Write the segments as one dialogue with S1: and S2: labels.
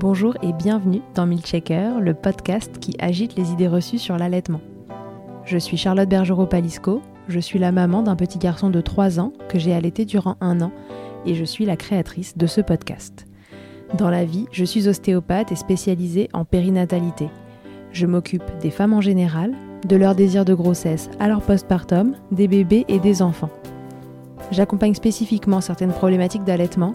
S1: Bonjour et bienvenue dans Milchecker, le podcast qui agite les idées reçues sur l'allaitement. Je suis Charlotte Bergerot-Palisco, je suis la maman d'un petit garçon de 3 ans que j'ai allaité durant un an et je suis la créatrice de ce podcast. Dans la vie, je suis ostéopathe et spécialisée en périnatalité. Je m'occupe des femmes en général, de leur désir de grossesse à leur postpartum, des bébés et des enfants. J'accompagne spécifiquement certaines problématiques d'allaitement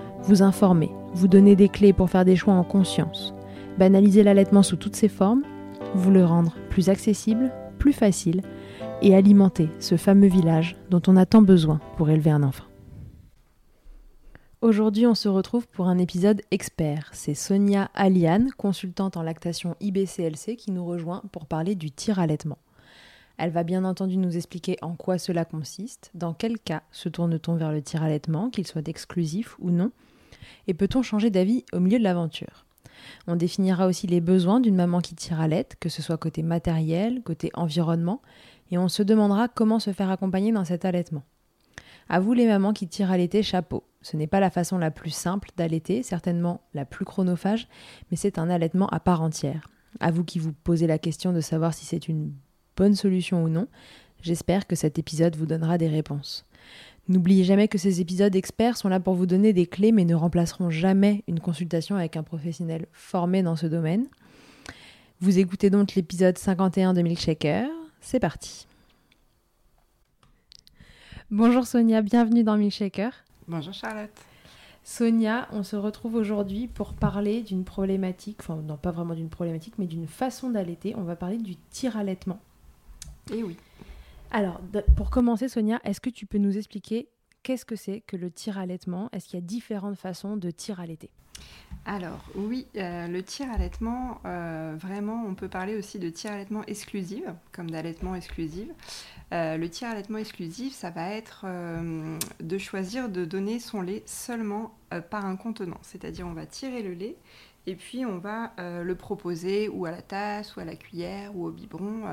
S1: vous informer, vous donner des clés pour faire des choix en conscience, banaliser l'allaitement sous toutes ses formes, vous le rendre plus accessible, plus facile et alimenter ce fameux village dont on a tant besoin pour élever un enfant. Aujourd'hui, on se retrouve pour un épisode expert. C'est Sonia Aliane, consultante en lactation IBCLC, qui nous rejoint pour parler du tir allaitement. Elle va bien entendu nous expliquer en quoi cela consiste, dans quel cas se tourne-t-on vers le tir allaitement, qu'il soit exclusif ou non, et peut-on changer d'avis au milieu de l'aventure? On définira aussi les besoins d'une maman qui tire à l'aide, que ce soit côté matériel, côté environnement, et on se demandera comment se faire accompagner dans cet allaitement. À vous les mamans qui tirent à l'été, chapeau. Ce n'est pas la façon la plus simple d'allaiter, certainement la plus chronophage, mais c'est un allaitement à part entière. À vous qui vous posez la question de savoir si c'est une bonne solution ou non, j'espère que cet épisode vous donnera des réponses. N'oubliez jamais que ces épisodes experts sont là pour vous donner des clés mais ne remplaceront jamais une consultation avec un professionnel formé dans ce domaine. Vous écoutez donc l'épisode 51 de Milkshaker. C'est parti. Bonjour Sonia, bienvenue dans Milkshaker.
S2: Bonjour Charlotte.
S1: Sonia, on se retrouve aujourd'hui pour parler d'une problématique, enfin non pas vraiment d'une problématique, mais d'une façon d'allaiter. On va parler du tir-allaitement.
S2: Eh oui.
S1: Alors, pour commencer Sonia, est-ce que tu peux nous expliquer qu'est-ce que c'est que le tir-allaitement Est-ce qu'il y a différentes façons de tir-allaiter
S2: Alors oui, euh, le tir-allaitement, euh, vraiment, on peut parler aussi de tir-allaitement exclusif, comme d'allaitement exclusif. Euh, le tir-allaitement exclusif, ça va être euh, de choisir de donner son lait seulement par un contenant. C'est-à-dire on va tirer le lait et puis on va le proposer ou à la tasse, ou à la cuillère, ou au biberon,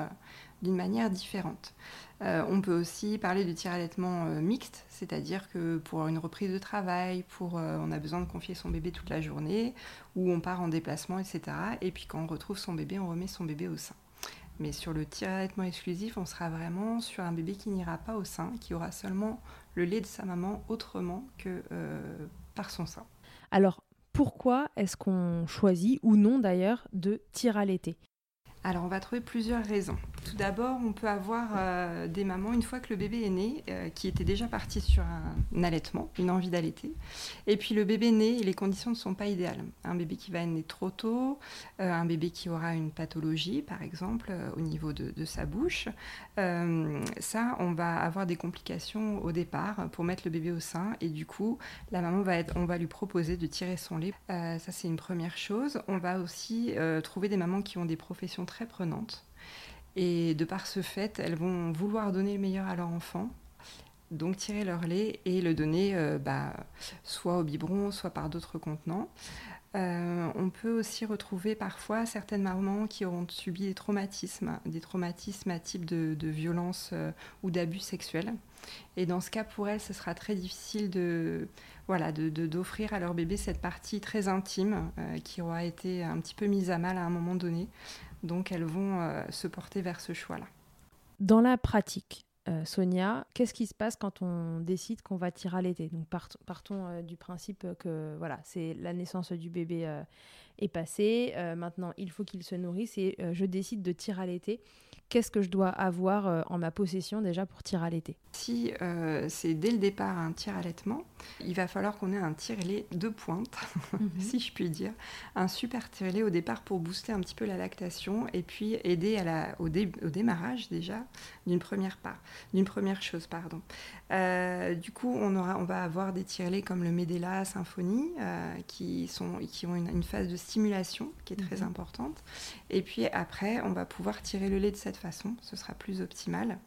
S2: d'une manière différente. Euh, on peut aussi parler de tir-allaitement euh, mixte, c'est-à-dire que pour une reprise de travail, pour euh, on a besoin de confier son bébé toute la journée, ou on part en déplacement, etc. Et puis quand on retrouve son bébé, on remet son bébé au sein. Mais sur le tir-allaitement exclusif, on sera vraiment sur un bébé qui n'ira pas au sein, qui aura seulement le lait de sa maman autrement que par son sein.
S1: Alors, pourquoi est-ce qu'on choisit, ou non d'ailleurs, de tir-allaiter
S2: alors on va trouver plusieurs raisons. Tout d'abord, on peut avoir euh, des mamans, une fois que le bébé est né, euh, qui étaient déjà parties sur un, allaitement, une envie d'allaiter. Et puis le bébé et les conditions ne sont pas idéales. Un bébé qui va naître trop tôt, euh, un bébé qui aura une pathologie, par exemple, au niveau de, de sa bouche. ça, on va avoir des complications au départ pour mettre le bébé au sein. Et du coup, la maman va être, on va lui proposer de tirer son lait. ça, c'est une première chose. On va aussi trouver des mamans qui ont des professions très prenantes. Et de par ce fait, elles vont vouloir donner le meilleur à leur enfant, donc tirer leur lait et le donner euh, bah, soit au biberon, soit par d'autres contenants. Euh, on peut aussi retrouver parfois certaines mamans qui auront subi des traumatismes, des traumatismes à type de, violence euh, ou d'abus sexuels. Et dans ce cas, pour elles, ce sera très difficile de voilà d'offrir à leur bébé cette partie très intime qui aura été un petit peu mise à mal à un moment donné. Donc elles vont euh, se porter vers ce choix-là.
S1: Dans la pratique, euh, Sonia, qu'est-ce qui se passe quand on décide qu'on va tirer à l'été? Donc partons euh, du principe que voilà, c'est la naissance du bébé est passée, maintenant il faut qu'il se nourrisse et je décide de tirer à l'été qu'est-ce que je dois avoir euh, en ma possession déjà pour tir à l'été?
S2: Si euh, c'est dès le départ un tir allaitement, il va falloir qu'on ait un tire-lait de pointe, mhm. si je puis dire. Un super tire-lait au départ pour booster un petit peu la lactation et puis aider à la, au, au démarrage déjà d'une première part, d'une première chose. pardon. Euh, du coup, on, aura, on va avoir des tire-laits comme le Medela Symphonie qui, sont, qui ont une, phase de stimulation qui est très mhm. importante. Et puis après, on va pouvoir tirer le lait de cette façon, ce sera plus optimal.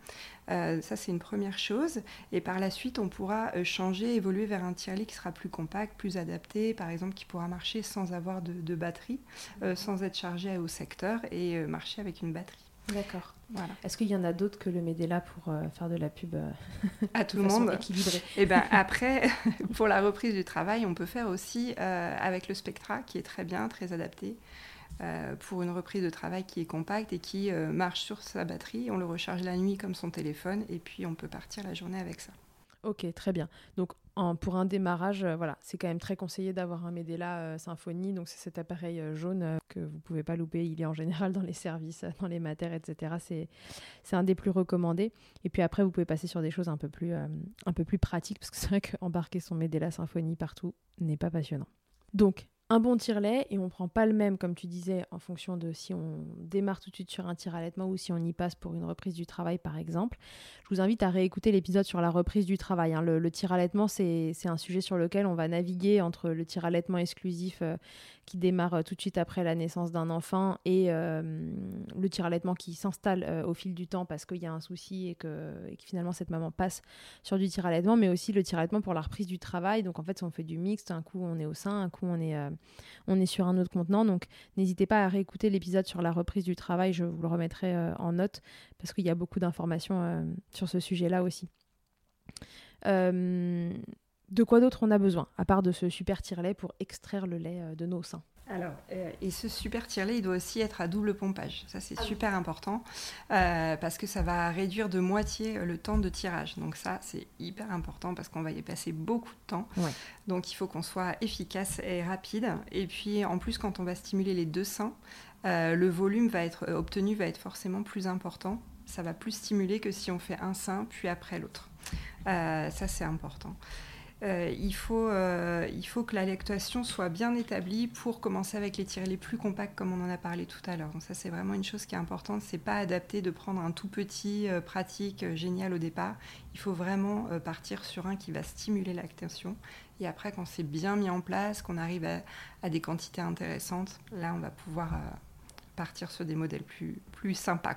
S2: Euh, ça, c'est une première chose. Et par la suite, on pourra euh, changer, évoluer vers un tire qui sera plus compact, plus adapté, par exemple, qui pourra marcher sans avoir de, batterie, euh, sans être chargé au secteur et marcher avec une batterie.
S1: D'accord. Voilà. Est-ce qu'il y en a d'autres que le Medela pour faire de la pub
S2: à tout le monde équilibrée? Et eh ben après, pour la reprise du travail, on peut faire aussi avec le Spectra, qui est très bien, très adapté. Euh, pour une reprise de travail qui est compacte et qui euh, marche sur sa batterie. On le recharge la nuit comme son téléphone et puis on peut partir la journée avec ça.
S1: Ok, très bien. Donc pour un démarrage, euh, voilà, c'est quand même très conseillé d'avoir un Medela Symfony. Donc c'est cet appareil jaune que vous pouvez pas louper. Il est en général dans les services, dans les matères, etc. C'est un des plus recommandés. Et puis après, vous pouvez passer sur des choses un peu plus pratiques parce que c'est vrai qu'embarquer son Medela Symfony partout n'est pas passionnant. Donc un bon tire-lait et on prend pas le même, comme tu disais, en fonction de si on démarre tout de suite sur un tir allaitement ou si on y passe pour une reprise du travail, par exemple. Je vous invite à réécouter l'épisode sur la reprise du travail. Hein. Le, tir allaitement, c'est un sujet sur lequel on va naviguer entre le tir allaitement exclusif euh, qui démarre euh, tout de suite après la naissance d'un enfant et euh, le tir allaitement qui s'installe au fil du temps parce qu'il y a un souci et que, et que, finalement cette maman passe sur du tir allaitement, mais aussi le tir allaitement pour la reprise du travail. Donc en fait, on fait du mixte, un coup on est au sein, un coup on est on est sur un autre contenant. Donc n'hésitez pas à réécouter l'épisode sur la reprise du travail, je vous le remettrai euh, en note parce qu'il y a beaucoup d'informations euh, sur ce sujet-là aussi. Euh, de quoi d'autre on a besoin, à part de ce super tire-lait pour extraire le lait de nos seins?
S2: Alors, et ce super tire-lait, il doit aussi être à double pompage. Ça, c'est ah super important parce que ça va réduire de moitié le temps de tirage. Donc ça, c'est hyper important parce qu'on va y passer beaucoup de temps. Donc il faut qu'on soit efficace et rapide. Et puis, en plus, quand on va stimuler les deux seins, le volume va être obtenu va être forcément plus important. Ça va plus stimuler que si on fait un sein puis après l'autre. ça, c'est important. Euh, il, faut, euh, il faut que la lactation soit bien établie pour commencer avec les tirets les plus compacts comme on en a parlé tout à l'heure. Donc ça c'est vraiment une chose qui est importante. C'est pas adapté de prendre un tout petit euh, pratique génial au départ. Il faut vraiment partir sur un qui va stimuler la lactation. Et après quand c'est bien mis en place, qu'on arrive à, des quantités intéressantes, là on va pouvoir partir sur des modèles plus, plus sympas.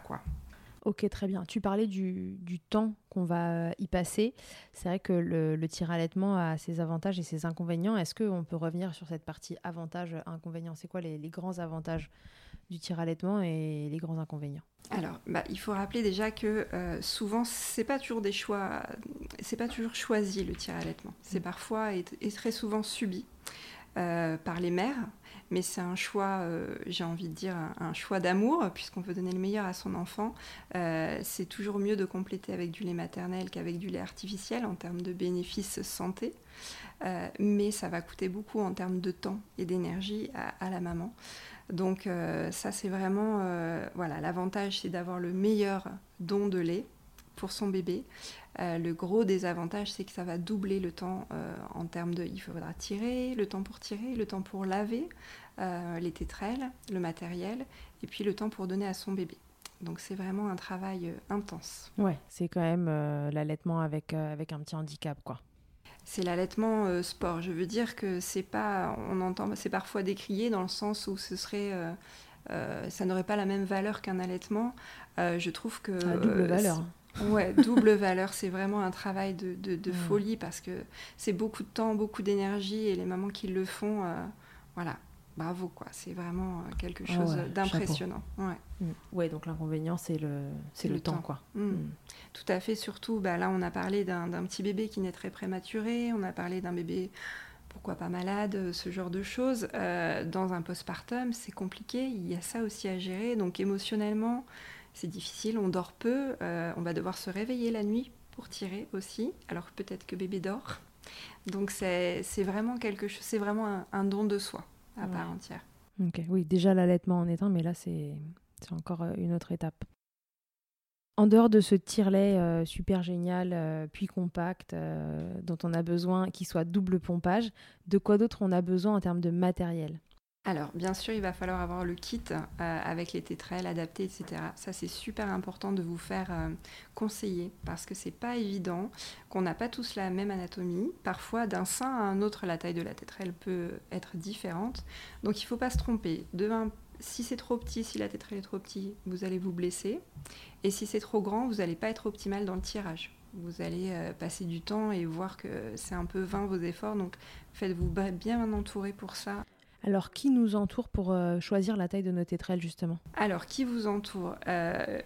S1: Ok, très bien. Tu parlais du, temps qu'on va y passer. C'est vrai que le, tir allaitement a ses avantages et ses inconvénients. Est-ce qu'on peut revenir sur cette partie avantages-inconvénients C'est quoi les, grands avantages du tir allaitement et les grands inconvénients?
S2: Alors, bah, il faut rappeler déjà que euh, souvent, c'est pas toujours des choix, c'est pas toujours choisi le tir allaitement. C'est mmh. parfois et, très souvent subi. Euh, par les mères, mais c'est un choix, euh, j'ai envie de dire, un, choix d'amour, puisqu'on veut donner le meilleur à son enfant. Euh, c'est toujours mieux de compléter avec du lait maternel qu'avec du lait artificiel en termes de bénéfices santé. mais ça va coûter beaucoup en termes de temps et d'énergie à, la maman. Donc ça c'est vraiment voilà l'avantage c'est d'avoir le meilleur don de lait pour son bébé. Euh, le gros désavantage, c'est que ça va doubler le temps euh, en termes de. Il faudra tirer, le temps pour tirer, le temps pour laver euh, les tétrelles, le matériel, et puis le temps pour donner à son bébé. Donc c'est vraiment un travail intense.
S1: Ouais, c'est quand même l'allaitement avec, avec un petit handicap, quoi.
S2: C'est l'allaitement sport. Je veux dire que c'est pas. On entend. C'est parfois décrié dans le sens où ce serait. ça n'aurait pas la même valeur qu'un allaitement. je trouve que.
S1: Ah, double valeur.
S2: Ouais, double valeur, c'est vraiment un travail de, de, folie parce que c'est beaucoup de temps, beaucoup d'énergie et les mamans qui le font, euh, voilà, bravo quoi, c'est vraiment euh, quelque chose d'impressionnant. Ouais.
S1: Mm. ouais. donc l'inconvénient c'est le, c'est le, temps, quoi. Mm.
S2: Mm. Tout à fait, surtout, bah, là on a parlé d'un, petit bébé qui naîtrait prématuré, on a parlé d'un bébé pourquoi pas malade, ce genre de choses. Euh, dans un postpartum, c'est compliqué, il y a ça aussi à gérer, donc émotionnellement c'est difficile, on dort peu, euh, on va devoir se réveiller la nuit pour tirer aussi, alors peut-être que bébé dort. Donc c'est vraiment quelque chose, c'est vraiment un, don de soi à part entière.
S1: Oui, déjà l'allaitement en est un, mais là c'est encore euh, une autre étape. En dehors de ce tire-lait euh, super génial, puis compact, dont on a besoin, qui soit double pompage, de quoi d'autre on a besoin en termes de matériel?
S2: Alors, bien sûr, il va falloir avoir le kit euh, avec les tétrelles adaptés, etc. Ça, c'est super important de vous faire euh, conseiller parce que c'est pas évident, qu'on n'a pas tous la même anatomie. Parfois, d'un sein à un autre, la taille de la tétrelle peut être différente. Donc, il ne faut pas se tromper. si c'est trop petit, si la tétrelle est trop petite, vous allez vous blesser. Et si c'est trop grand, vous n'allez pas être optimal dans le tirage. Vous allez euh, passer du temps et voir que c'est un peu vain vos efforts. Donc, faites-vous bien entourer pour ça.
S1: Alors, qui nous entoure pour euh, choisir la taille de nos tétrelles, justement?
S2: Alors, qui vous entoure euh,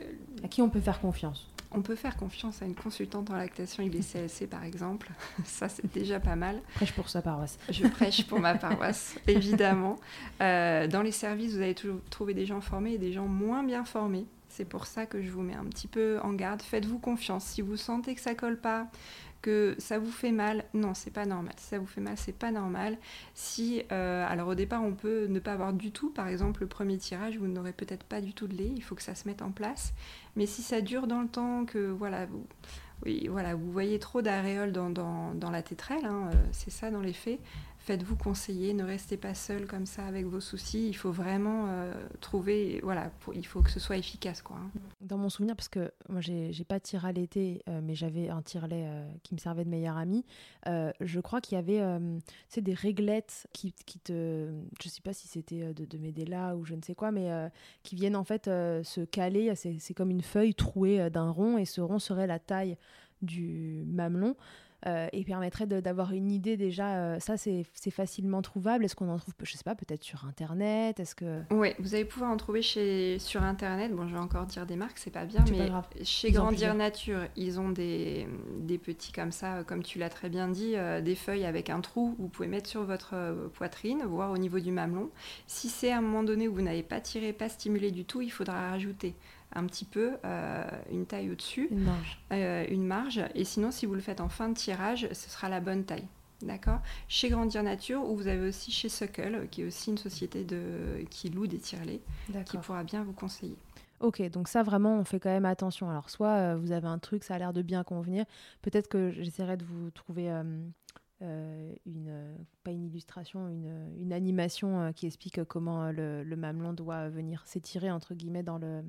S1: À qui on peut faire confiance?
S2: on peut faire confiance à une consultante en lactation IBCLC par exemple. Ça, c'est déjà pas mal.
S1: Prêche pour sa paroisse.
S2: Je prêche pour ma paroisse, évidemment. Euh, dans les services, vous allez toujours trouver des gens formés et des gens moins bien formés. C'est pour ça que je vous mets un petit peu en garde. Faites-vous confiance. Si vous sentez que ça colle pas, que ça vous fait mal, non, c'est pas normal. Si ça vous fait mal, c'est pas normal. Si, euh, alors au départ, on peut ne pas avoir du tout, par exemple, le premier tirage, vous n'aurez peut-être pas du tout de lait, il faut que ça se mette en place. Mais si ça dure dans le temps, que voilà, vous, oui, voilà, vous voyez trop d'aréoles dans, la tétrelle, hein, euh, c'est ça dans les faits, faites-vous conseiller, ne restez pas seul comme ça avec vos soucis. Il faut vraiment euh, trouver, voilà, il faut que ce soit efficace. Quoi. Hein.
S1: Dans mon souvenir, parce que moi j'ai pas tir à l'été, euh, mais j'avais un tire-lait euh, qui me servait de meilleur ami, je crois qu'il y avait des réglettes qui, te. Je sais pas si c'était de, de ou je ne sais quoi, mais qui viennent en fait se caler. C'est comme une feuille trouée d'un rond et ce rond serait la taille du mamelon. Euh, et permettrait d'avoir une idée déjà. Euh, ça, c'est facilement trouvable. Est-ce qu'on en trouve, je sais pas, peut-être sur Internet? Est-ce que
S2: Oui, vous allez pouvoir en trouver chez, sur Internet. Bon, je vais encore dire des marques, c'est pas bien, mais chez Grandir Nature, ils ont des, des, petits comme ça, euh, comme tu l'as très bien dit, des feuilles avec un trou. Vous pouvez mettre sur votre poitrine, voire au niveau du mamelon. Si c'est à un moment donné où vous n'avez pas tiré, pas stimulé du tout, il faudra rajouter un petit peu euh, une taille au-dessus,
S1: une marge.
S2: Euh, une marge. Et sinon, si vous le faites en fin de tirage, ce sera la bonne taille. D'accord? Chez Grandir Nature, ou vous avez aussi chez Suckle, qui est aussi une société de, qui loue des tirelets, qui pourra bien vous conseiller.
S1: Ok, donc ça vraiment, on fait quand même attention. Alors, soit euh, vous avez un truc, ça a l'air de bien convenir. Peut-être que j'essaierai de vous trouver une, pas une illustration, une, une animation qui explique comment le, le mamelon doit venir s'étirer, entre guillemets, dans le,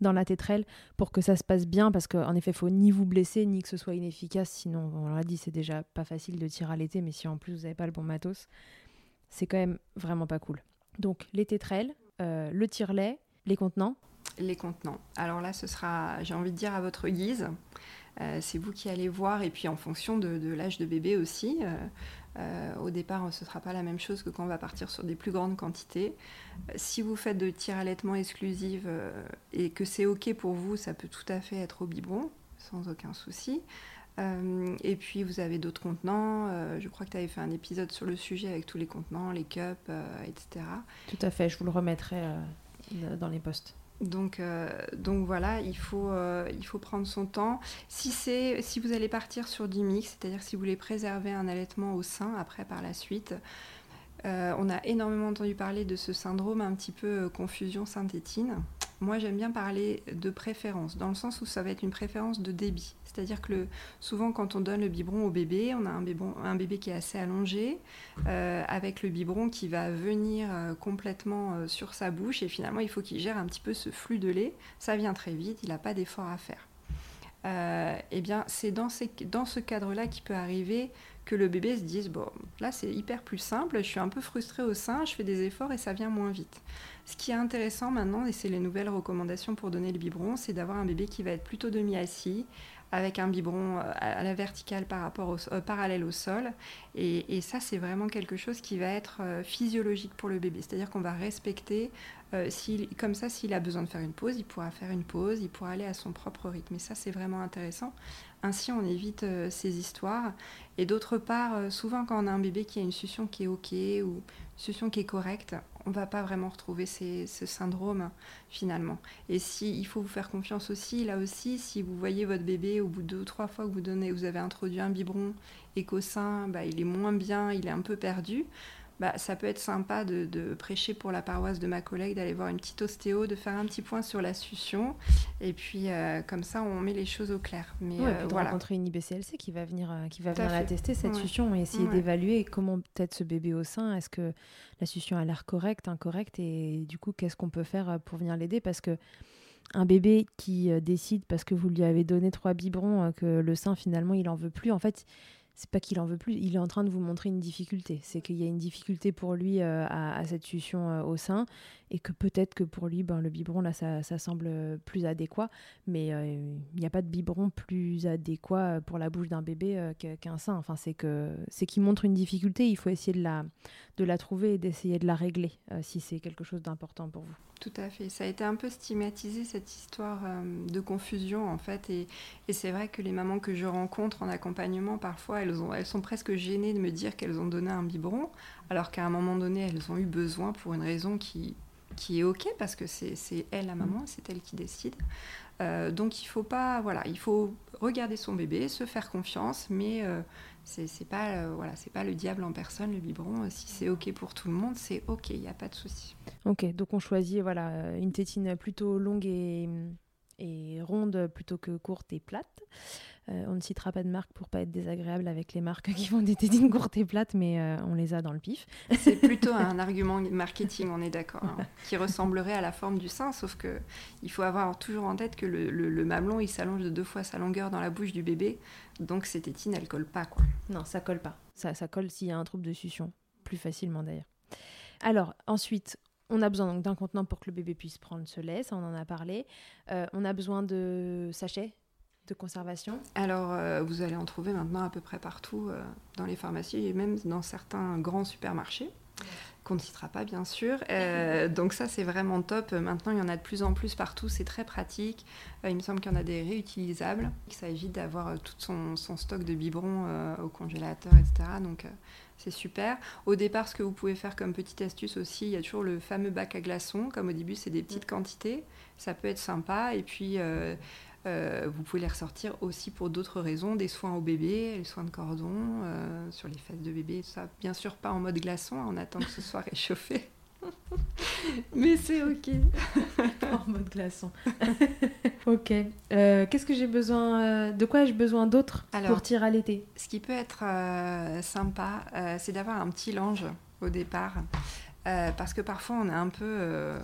S1: dans la tétrelle pour que ça se passe bien parce qu'en effet, il faut ni vous blesser ni que ce soit inefficace. Sinon, on l'a dit, c'est déjà pas facile de tirer à l'été, mais si en plus vous n'avez pas le bon matos, c'est quand même vraiment pas cool. Donc, les tétrelles, euh, le tire-lait, les contenants.
S2: Les contenants. Alors là, ce sera, j'ai envie de dire, à votre guise. Euh, c'est vous qui allez voir, et puis en fonction de, l'âge de bébé aussi. Euh, euh, au départ, ce ne sera pas la même chose que quand on va partir sur des plus grandes quantités. si vous faites de tir allaitement exclusive et que c'est OK pour vous, ça peut tout à fait être au biberon, sans aucun souci. et puis vous avez d'autres contenants. je crois que tu avais fait un épisode sur le sujet avec tous les contenants, les cups, etc.
S1: Tout à fait, je vous le remettrai dans les posts.
S2: Donc, donc voilà, il faut, il faut prendre son temps. Si, vous allez partir sur du mix, c'est-à-dire si vous voulez préserver un allaitement au sein après par la suite, euh, on a énormément entendu parler de ce syndrome un petit peu euh, confusion synthétine. Moi, j'aime bien parler de préférence, dans le sens où ça va être une préférence de débit. C'est-à-dire que souvent, quand on donne le biberon au bébé, on a un, bébé qui est assez allongé, euh, avec le biberon qui va venir complètement sur sa bouche, et finalement, il faut qu'il gère un petit peu ce flux de lait. Ça vient très vite, il n'a pas d'effort à faire. eh bien, c'est dans, dans, ce cadre-là qu'il peut arriver que le bébé se dise bon là c'est hyper plus simple, je suis un peu frustrée au sein, je fais des efforts et ça vient moins vite. Ce qui est intéressant maintenant, et c'est les nouvelles recommandations pour donner le biberon, c'est d'avoir un bébé qui va être plutôt demi-assis, avec un biberon euh, à la verticale par rapport au, euh, parallèle au sol. Et, ça, c'est vraiment quelque chose qui va être euh, physiologique pour le bébé. C'est-à-dire qu'on va respecter, comme ça, s'il a besoin de faire une pause, il pourra faire une pause, il pourra aller à son propre rythme. Et ça, c'est vraiment intéressant. Ainsi, on évite ces histoires. Et d'autre part, souvent quand on a un bébé qui a une succion qui est OK ou une succion qui est correcte, on va pas vraiment retrouver ce syndrome finalement. Et si il faut vous faire confiance aussi, là aussi, si vous voyez votre bébé au bout de deux ou trois fois que vous donnez, vous avez introduit un biberon et qu'au sein, il est moins bien, il est un peu perdu, bah, ça peut être sympa de, prêcher pour la paroisse de ma collègue, d'aller voir une petite ostéo, de faire un petit point sur la succion. Et puis, euh, comme ça, on met les choses au clair.
S1: Mais euh, voilà. rencontrer une IBCLC qui va venir, euh, qui va venir la tester, cette succion, et essayer d'évaluer comment peut-être ce bébé au sein. Est-ce que la succion a l'air correcte, incorrecte Et du coup, qu'est-ce qu'on peut faire pour venir l'aider? Parce que un bébé qui décide, parce que vous lui avez donné trois biberons, que le sein, finalement, il en veut plus, en fait c'est pas qu'il en veut plus, il est en train de vous montrer une difficulté. C'est qu'il y a une difficulté pour lui euh, à, cette succion euh, au sein et que peut-être que pour lui, ben, le biberon, là, ça, semble plus adéquat. Mais euh, il n'y a pas de biberon plus adéquat pour la bouche d'un bébé qu'un sein. Enfin, c'est que c'est qu'il montre une difficulté, il faut essayer de la, de la trouver et d'essayer de la régler si c'est quelque chose d'important pour vous.
S2: Tout à fait. Ça a été un peu stigmatisé, cette histoire de confusion, en fait. Et, et c'est vrai que les mamans que je rencontre en accompagnement, parfois, elles, ont, elles sont presque gênées de me dire qu'elles ont donné un biberon, alors qu'à un moment donné, elles ont eu besoin pour une raison qui, qui est OK, parce que c'est elle la maman, c'est elle qui décide. Euh, donc il faut pas, voilà, il faut regarder son bébé, se faire confiance, mais euh, c'est pas, euh, voilà, c'est pas le diable en personne, le biberon. Si c'est OK pour tout le monde, c'est OK, il n'y a pas de souci.
S1: Ok, donc on choisit voilà, une tétine plutôt longue et, et ronde plutôt que courte et plate. Euh, on ne citera pas de marque pour pas être désagréable avec les marques qui font des tétines courtes et plates, mais euh, on les a dans le pif.
S2: C'est plutôt un argument marketing, on est d'accord, hein, qui ressemblerait à la forme du sein, sauf que il faut avoir toujours en tête que le, mamelon il s'allonge de deux fois sa longueur dans la bouche du bébé, donc ces tétines elles collent pas quoi.
S1: Non, ça colle pas. Ça, ça colle s'il y a un trouble de succion, plus facilement d'ailleurs. Alors ensuite, on a besoin d'un contenant pour que le bébé puisse prendre ce lait, ça on en a parlé. Euh, on a besoin de sachets de conservation
S2: Alors, euh, vous allez en trouver maintenant à peu près partout euh, dans les pharmacies et même dans certains grands supermarchés, qu'on ne citera pas bien sûr. donc ça, c'est vraiment top. Maintenant, il y en a de plus en plus partout, c'est très pratique. il me semble qu'il y en a des réutilisables. Ça évite d'avoir tout son, son, stock de biberons au congélateur, etc. Donc c'est super. Au départ, ce que vous pouvez faire comme petite astuce aussi, il y a toujours le fameux bac à glaçons. Comme au début, c'est des petites quantités. Ça peut être sympa. Et puis, euh, vous pouvez les ressortir aussi pour d'autres raisons, des soins au bébé, les soins de cordon, euh, sur les fesses de bébé, ça. Bien sûr, pas en mode glaçon, on attend que ce soit réchauffé. Mais c'est ok.
S1: en mode glaçon. ok. Euh, qu'est-ce que j'ai besoin De quoi ai-je besoin d'autre pour tirer à l'été?
S2: Ce qui peut être sympa, c'est d'avoir un petit linge au départ. Parce que parfois on est un peu,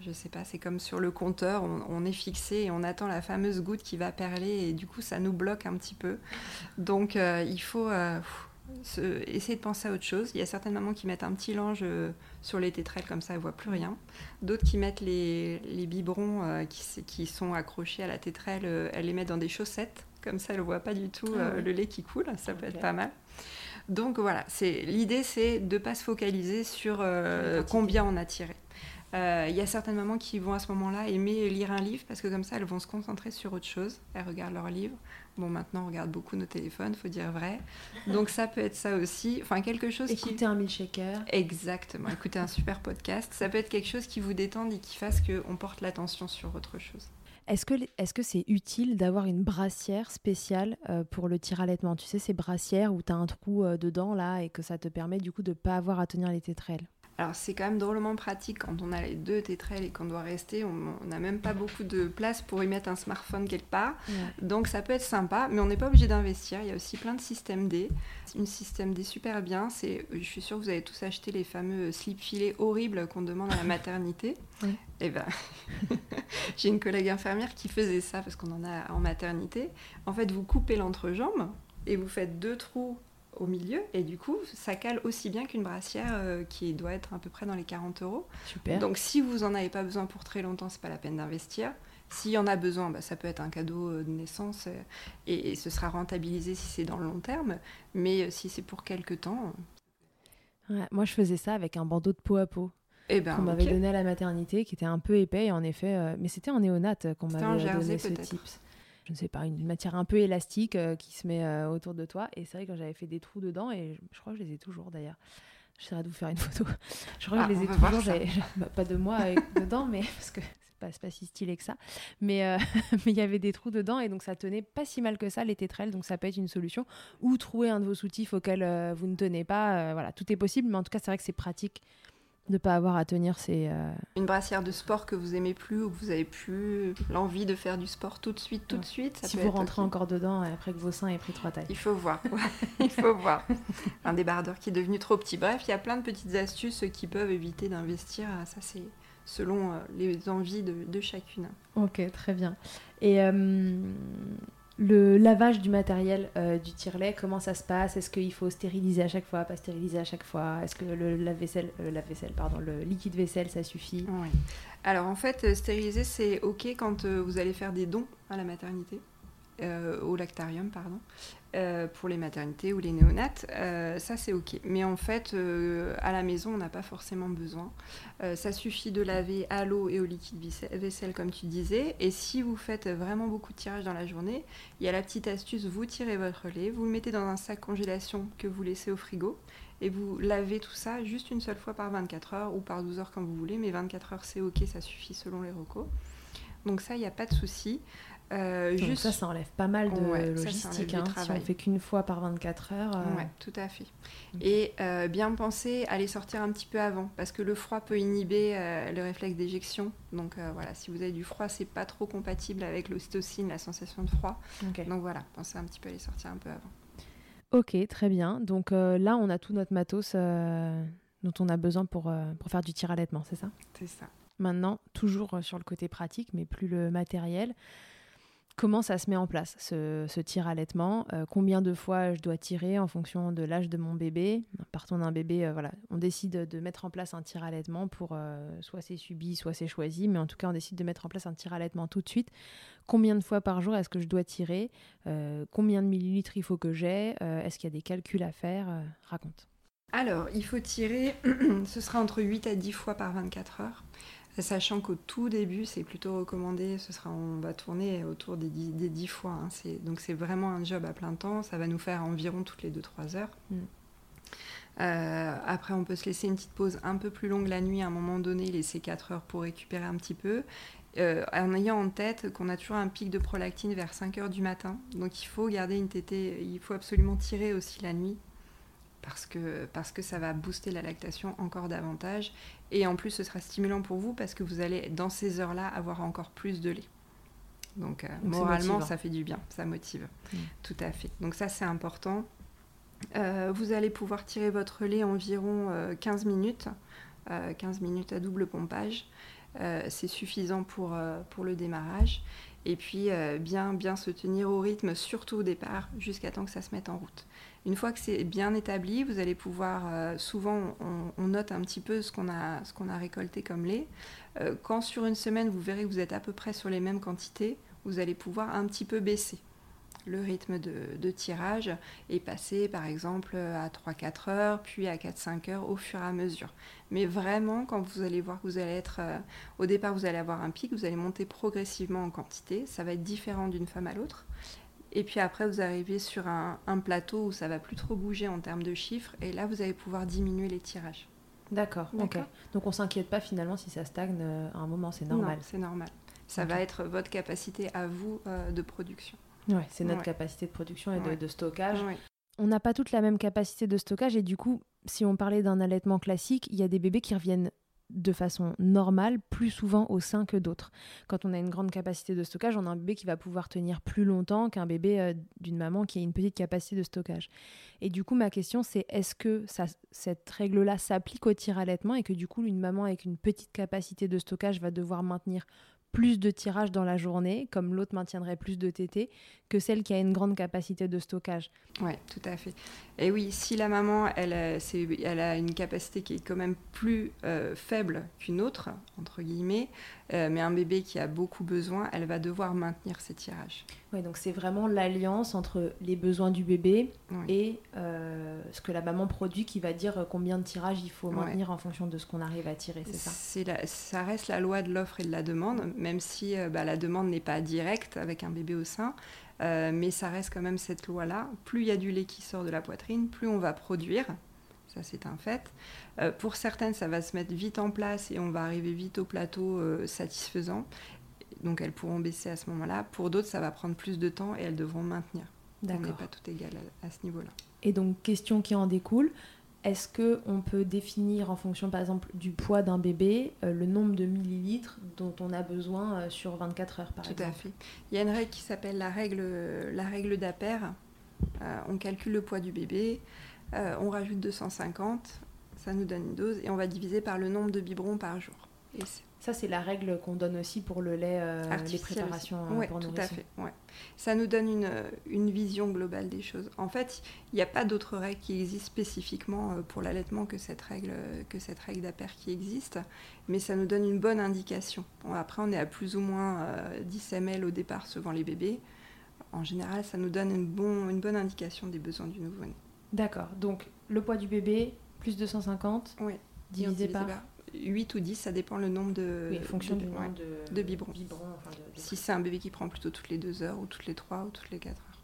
S2: je sais pas, c'est comme sur le compteur, on, est fixé et on attend la fameuse goutte qui va perler et du coup ça nous bloque un petit peu. Donc il faut essayer de penser à autre chose. Il y a certaines mamans qui mettent un petit linge euh, sur les tétrelles, comme ça, elles ne voient plus rien. D'autres qui mettent les, les biberons euh, qui, qui, sont accrochés à la tétrelle, euh, elles les mettent dans des chaussettes. comme ça elle voit pas du tout ah le lait qui coule, ça peut être pas mal. Donc voilà, l'idée c'est de ne pas se focaliser sur combien on a tiré. Il y a certaines mamans qui vont à ce moment-là aimer lire un livre parce que comme ça elles vont se concentrer sur autre chose. Elles regardent leur livre Bon, maintenant, on regarde beaucoup nos téléphones, faut dire vrai. Donc, ça peut être ça aussi. Enfin, quelque chose
S1: Écouter qui... Écouter un milkshaker.
S2: Exactement. Écouter un super podcast. Ça peut être quelque chose qui vous détende et qui fasse qu'on porte l'attention sur autre chose.
S1: Est-ce que est-ce que c'est utile d'avoir une brassière spéciale euh, pour le tir allaitement Tu sais, ces brassières où tu as un trou euh, dedans, là, et que ça te permet, du coup, de pas avoir à tenir les tétrelles
S2: alors c'est quand même drôlement pratique quand on a les deux tétrelles et qu'on doit rester, on n'a même pas beaucoup de place pour y mettre un smartphone quelque part. Donc ça peut être sympa, mais on n'est pas obligé d'investir. Il y a aussi plein de systèmes D. Une système D super bien, c'est, je suis sûre que vous avez tous acheté les fameux slip filets horribles qu'on demande à la maternité. Et eh ben, j'ai une collègue infirmière qui faisait ça parce qu'on en a en maternité. En fait, vous coupez l'entrejambe et vous faites deux trous au milieu et du coup ça cale aussi bien qu'une brassière euh, qui doit être à peu près dans les 40 euros.
S1: Super.
S2: Donc si vous en avez pas besoin pour très longtemps, c'est pas la peine d'investir. S'il y en a besoin, bah, ça peut être un cadeau euh, de naissance euh, et, ce sera rentabilisé si c'est dans le long terme. Mais si c'est pour quelques temps.
S1: moi je faisais ça avec un bandeau de peau à peau. Eh ben, qu'on m'avait donné à la maternité, qui était un peu épais, et en effet, mais c'était en néonate qu'on m'avait donné ce tips je ne sais pas, une matière un peu élastique euh, qui se met euh, autour de toi. Et c'est vrai que j'avais fait des trous dedans et je, crois que je les ai toujours d'ailleurs. J'essaierai de vous faire une photo. Je crois que je ah, les ai toujours. Bah, pas de moi dedans, mais parce que c'est pas, pas si stylé que ça. Mais euh, mais il y avait des trous dedans et donc ça tenait pas si mal que ça les tétrelles. Donc ça peut être une solution. Ou trouver un de vos soutifs auxquels vous ne tenez pas. voilà, tout est possible. Mais en tout cas, c'est vrai que c'est pratique de ne pas avoir à tenir ces... Euh,
S2: Une brassière de sport que vous aimez plus ou que vous avez plus l'envie de faire du sport tout de suite, tout de suite.
S1: si vous rentrez encore dedans après que vos seins aient pris trois tailles.
S2: Il faut voir, il faut voir. Un débardeur qui est devenu trop petit. Bref, il y a plein de petites astuces qui peuvent éviter d'investir. Ça, c'est selon euh, les envies de, de, chacune.
S1: Ok, très bien. Et euh, le lavage du matériel euh, du tire-lait, comment ça se passe? Est-ce qu'il faut stériliser à chaque fois, pas stériliser à chaque fois? Est-ce que le lave-vaisselle, euh, pardon, le liquide vaisselle, ça suffit?
S2: Alors en fait, euh, stériliser c'est ok quand vous allez faire des dons à la maternité. au lactarium, pardon. Euh, pour les maternités ou les néonates, euh, ça c'est ok. Mais en fait, euh, à la maison, on n'a pas forcément besoin. ça suffit de laver à l'eau et au liquide vaisselle, comme tu disais. Et si vous faites vraiment beaucoup de tirage dans la journée, il y a la petite astuce, vous tirez votre lait, vous le mettez dans un sac congélation que vous laissez au frigo. Et vous lavez tout ça juste une seule fois par 24 heures ou par 12 heures quand vous voulez, mais 24 heures c'est ok, ça suffit selon les recos. Donc ça, il n'y a pas de souci.
S1: Euh, juste... Ça, ça enlève pas mal de logistique. Hein, si on fait qu'une fois par 24 heures.
S2: Euh. tout à fait. Et euh, bien penser à les sortir un petit peu avant, parce que le froid peut inhiber le réflexe d'éjection. Donc voilà, si vous avez du froid, c'est pas trop compatible avec l'ocytocine, la sensation de froid. Donc voilà, pensez un petit peu à les sortir un peu avant.
S1: Ok, très bien. Donc là, on a tout notre matos dont on a besoin pour, pour faire du tir à c'est ça?
S2: C'est ça.
S1: Maintenant, toujours sur le côté pratique, mais plus le matériel. Comment ça se met en place, ce, tir allaitement euh, Combien de fois je dois tirer en fonction de l'âge de mon bébé Partons d'un bébé, euh, voilà, on décide de mettre en place un tir allaitement pour euh, soit c'est subi, soit c'est choisi, mais en tout cas on décide de mettre en place un tir allaitement tout de suite. Combien de fois par jour est-ce que je dois tirer? Combien de millilitres il faut que j'ai? Est-ce qu'il y a des calculs à faire? Raconte.
S2: Alors, il faut tirer, ce sera entre 8 à 10 fois par 24 heures. Sachant qu'au tout début, c'est plutôt recommandé, ce sera, on va tourner autour des 10, des fois. Hein. donc c'est vraiment un job à plein temps, ça va nous faire environ toutes les 2-3 heures. Mm. Euh, après, on peut se laisser une petite pause un peu plus longue la nuit, à un moment donné, laisser 4 heures pour récupérer un petit peu. Euh, en ayant en tête qu'on a toujours un pic de prolactine vers 5 heures du matin. Donc il faut garder une tétée, il faut absolument tirer aussi la nuit parce que, parce que ça va booster la lactation encore davantage. Et en plus, ce sera stimulant pour vous parce que vous allez, dans ces heures-là, avoir encore plus de lait. Donc, euh, moralement, ça fait du bien, ça motive. Mm. Tout à fait. Donc ça, c'est important. Euh, vous allez pouvoir tirer votre lait environ 15 euh, minutes, 15 minutes à double pompage. c'est suffisant pour, pour le démarrage. Et puis, bien, bien se tenir au rythme, surtout au départ, jusqu'à temps que ça se mette en route. Une fois que c'est bien établi, vous allez pouvoir, euh, souvent on, note un petit peu ce qu'on a, a récolté comme lait. Euh, quand sur une semaine, vous verrez que vous êtes à peu près sur les mêmes quantités, vous allez pouvoir un petit peu baisser. le rythme de, tirage et passer par exemple à 3-4 heures, puis à 4-5 heures au fur et à mesure. Mais vraiment, quand vous allez voir que vous allez être, euh, au départ vous allez avoir un pic, vous allez monter progressivement en quantité, ça va être différent d'une femme à l'autre. Et puis après, vous arrivez sur un, plateau où ça va plus trop bouger en termes de chiffres, et là, vous allez pouvoir diminuer les tirages.
S1: D'accord, ok. Donc on s'inquiète pas finalement si ça stagne euh, à un moment, c'est normal.
S2: c'est normal. Ça va être votre capacité à vous euh, de production.
S1: Oui, c'est notre capacité de production et de, stockage. On n'a pas toute la même capacité de stockage et du coup, si on parlait d'un allaitement classique, il y a des bébés qui reviennent de façon normale plus souvent au sein que d'autres. Quand on a une grande capacité de stockage, on a un bébé qui va pouvoir tenir plus longtemps qu'un bébé euh, d'une maman qui a une petite capacité de stockage. Et du coup, ma question c'est est-ce que cette règle-là s'applique au tir allaitement et que du coup, une maman avec une petite capacité de stockage va devoir maintenir plus de tirage dans la journée, comme l'autre maintiendrait plus de TT, que celle qui a une grande capacité de stockage.
S2: Oui, tout à fait. Et oui, si la maman, elle, elle a une capacité qui est quand même plus euh, faible qu'une autre, entre guillemets, euh, mais un bébé qui a beaucoup besoin, elle va devoir maintenir ses tirages.
S1: Oui, donc c'est vraiment l'alliance entre les besoins du bébé et euh, ce que la maman produit qui va dire combien de tirages il faut maintenir en fonction de ce qu'on arrive à tirer, c'est
S2: ça? Ça reste la loi de l'offre et de la demande, même si bah, la demande n'est pas directe avec un bébé au sein. Euh, mais ça reste quand même cette loi-là. Plus il y a du lait qui sort de la poitrine, plus on va produire. Ça, c'est un fait. Euh, pour certaines, ça va se mettre vite en place et on va arriver vite au plateau euh, satisfaisant. Donc, elles pourront baisser à ce moment-là. Pour d'autres, ça va prendre plus de temps et elles devront maintenir. On n'est pas tout égal à ce niveau-là.
S1: Et donc, question qui en découle, est-ce qu'on peut définir en fonction par exemple du poids d'un bébé euh, le nombre de millilitres dont on a besoin euh, sur 24 heures par
S2: Tout
S1: exemple?
S2: à fait. Il y a une règle qui s'appelle la règle, la règle d'Aper. Euh, on calcule le poids du bébé, on rajoute 250, ça nous donne une dose et on va diviser par le nombre de biberons par jour.
S1: ça, c'est la règle qu'on donne aussi pour le lait, les préparations
S2: Oui, tout à fait. Ouais ça nous donne une, une, vision globale des choses. En fait, il n'y a pas d'autres règles qui existent spécifiquement euh, pour l'allaitement que cette règle, que cette règle d'APER qui existe, mais ça nous donne une bonne indication. après, on est à plus ou moins 10 euh, ml au départ suivant les bébés. En général, ça nous donne une, bon, une bonne indication des besoins du nouveau-né.
S1: D'accord. Donc, le poids du bébé, plus 250,
S2: oui.
S1: divisé, par...
S2: 8 ou 10, ça dépend le nombre de,
S1: oui, fonction
S2: de,
S1: du nombre
S2: de, de biberons. si c'est un bébé qui prend plutôt toutes les 2 heures ou toutes les 3 ou toutes les 4 heures.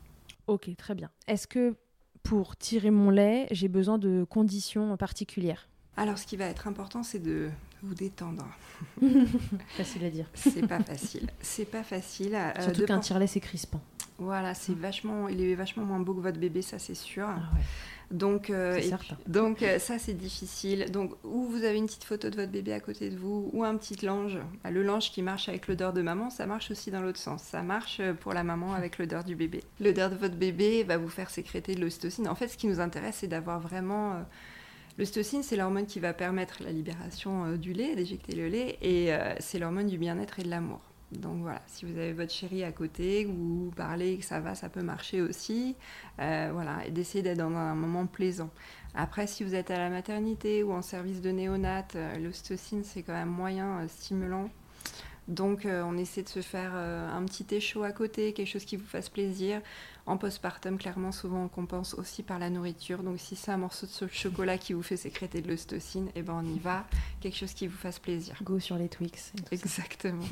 S1: Ok, très bien. Est-ce que pour tirer mon lait, j'ai besoin de conditions particulières?
S2: Alors, ce qui va être important, c'est de vous détendre.
S1: facile à dire.
S2: C'est pas facile. C'est pas facile.
S1: Euh, Surtout qu'un tire-lait, c'est crispant.
S2: Voilà, c'est vachement, il est vachement moins beau que votre bébé, ça c'est sûr.
S1: Ah ouais.
S2: Donc, euh, donc euh, ça c'est difficile. Donc, ou vous avez une petite photo de votre bébé à côté de vous, ou un petit linge. Bah, le linge qui marche avec l'odeur de maman, ça marche aussi dans l'autre sens. Ça marche euh, pour la maman avec l'odeur du bébé. L'odeur de votre bébé va vous faire sécréter de l'ocytocine. En fait, ce qui nous intéresse, c'est d'avoir vraiment... L'ocytocine, c'est l'hormone qui va permettre la libération du lait, d'éjecter le lait, et c'est l'hormone du bien-être et de l'amour. Donc voilà, si vous avez votre chérie à côté, que vous parlez, que ça va, ça peut marcher aussi. Euh, voilà, et d'essayer d'être dans un moment plaisant. Après, si vous êtes à la maternité ou en service de néonat, euh, l'ocytocine, c'est quand même moyen euh, stimulant donc euh, on essaie de se faire euh, un petit thé chaud à côté, quelque chose qui vous fasse plaisir. En postpartum, clairement, souvent on compense aussi par la nourriture. Donc si c'est un morceau de chocolat qui vous fait sécréter de l'ostocine, eh ben on y va. Quelque chose qui vous fasse plaisir.
S1: Go sur les Twix.
S2: Exactement.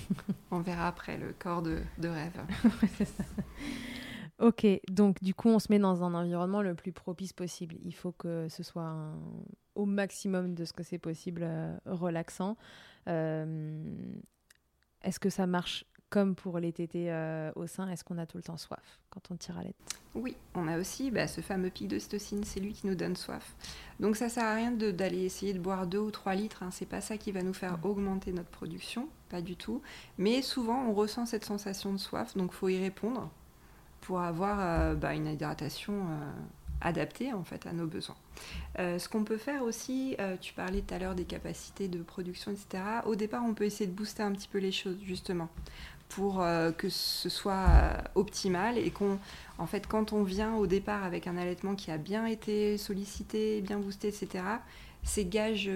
S2: on verra après le corps de, rêve.
S1: Ok, donc du coup, on se met dans un environnement le plus propice possible. Il faut que ce soit au maximum de ce que c'est possible euh, relaxant. Est-ce que ça marche comme pour les tétés euh, au sein? Est-ce qu'on a tout le temps soif quand on tire à l'aide?
S2: Oui, on a aussi bah, ce fameux pic de stocine, c'est lui qui nous donne soif. Donc ça sert à rien d'aller essayer de boire 2 ou 3 litres, hein. c'est pas ça qui va nous faire augmenter notre production, pas du tout. Mais souvent on ressent cette sensation de soif, donc faut y répondre pour avoir euh, bah, une hydratation euh, adapté en fait à nos besoins. Euh, ce qu'on peut faire aussi, euh, tu parlais tout à l'heure des capacités de production, etc. Au départ, on peut essayer de booster un petit peu les choses justement pour euh, que ce soit optimal et qu'on, fait, quand on vient au départ avec un allaitement qui a bien été sollicité, bien boosté, etc. C'est gage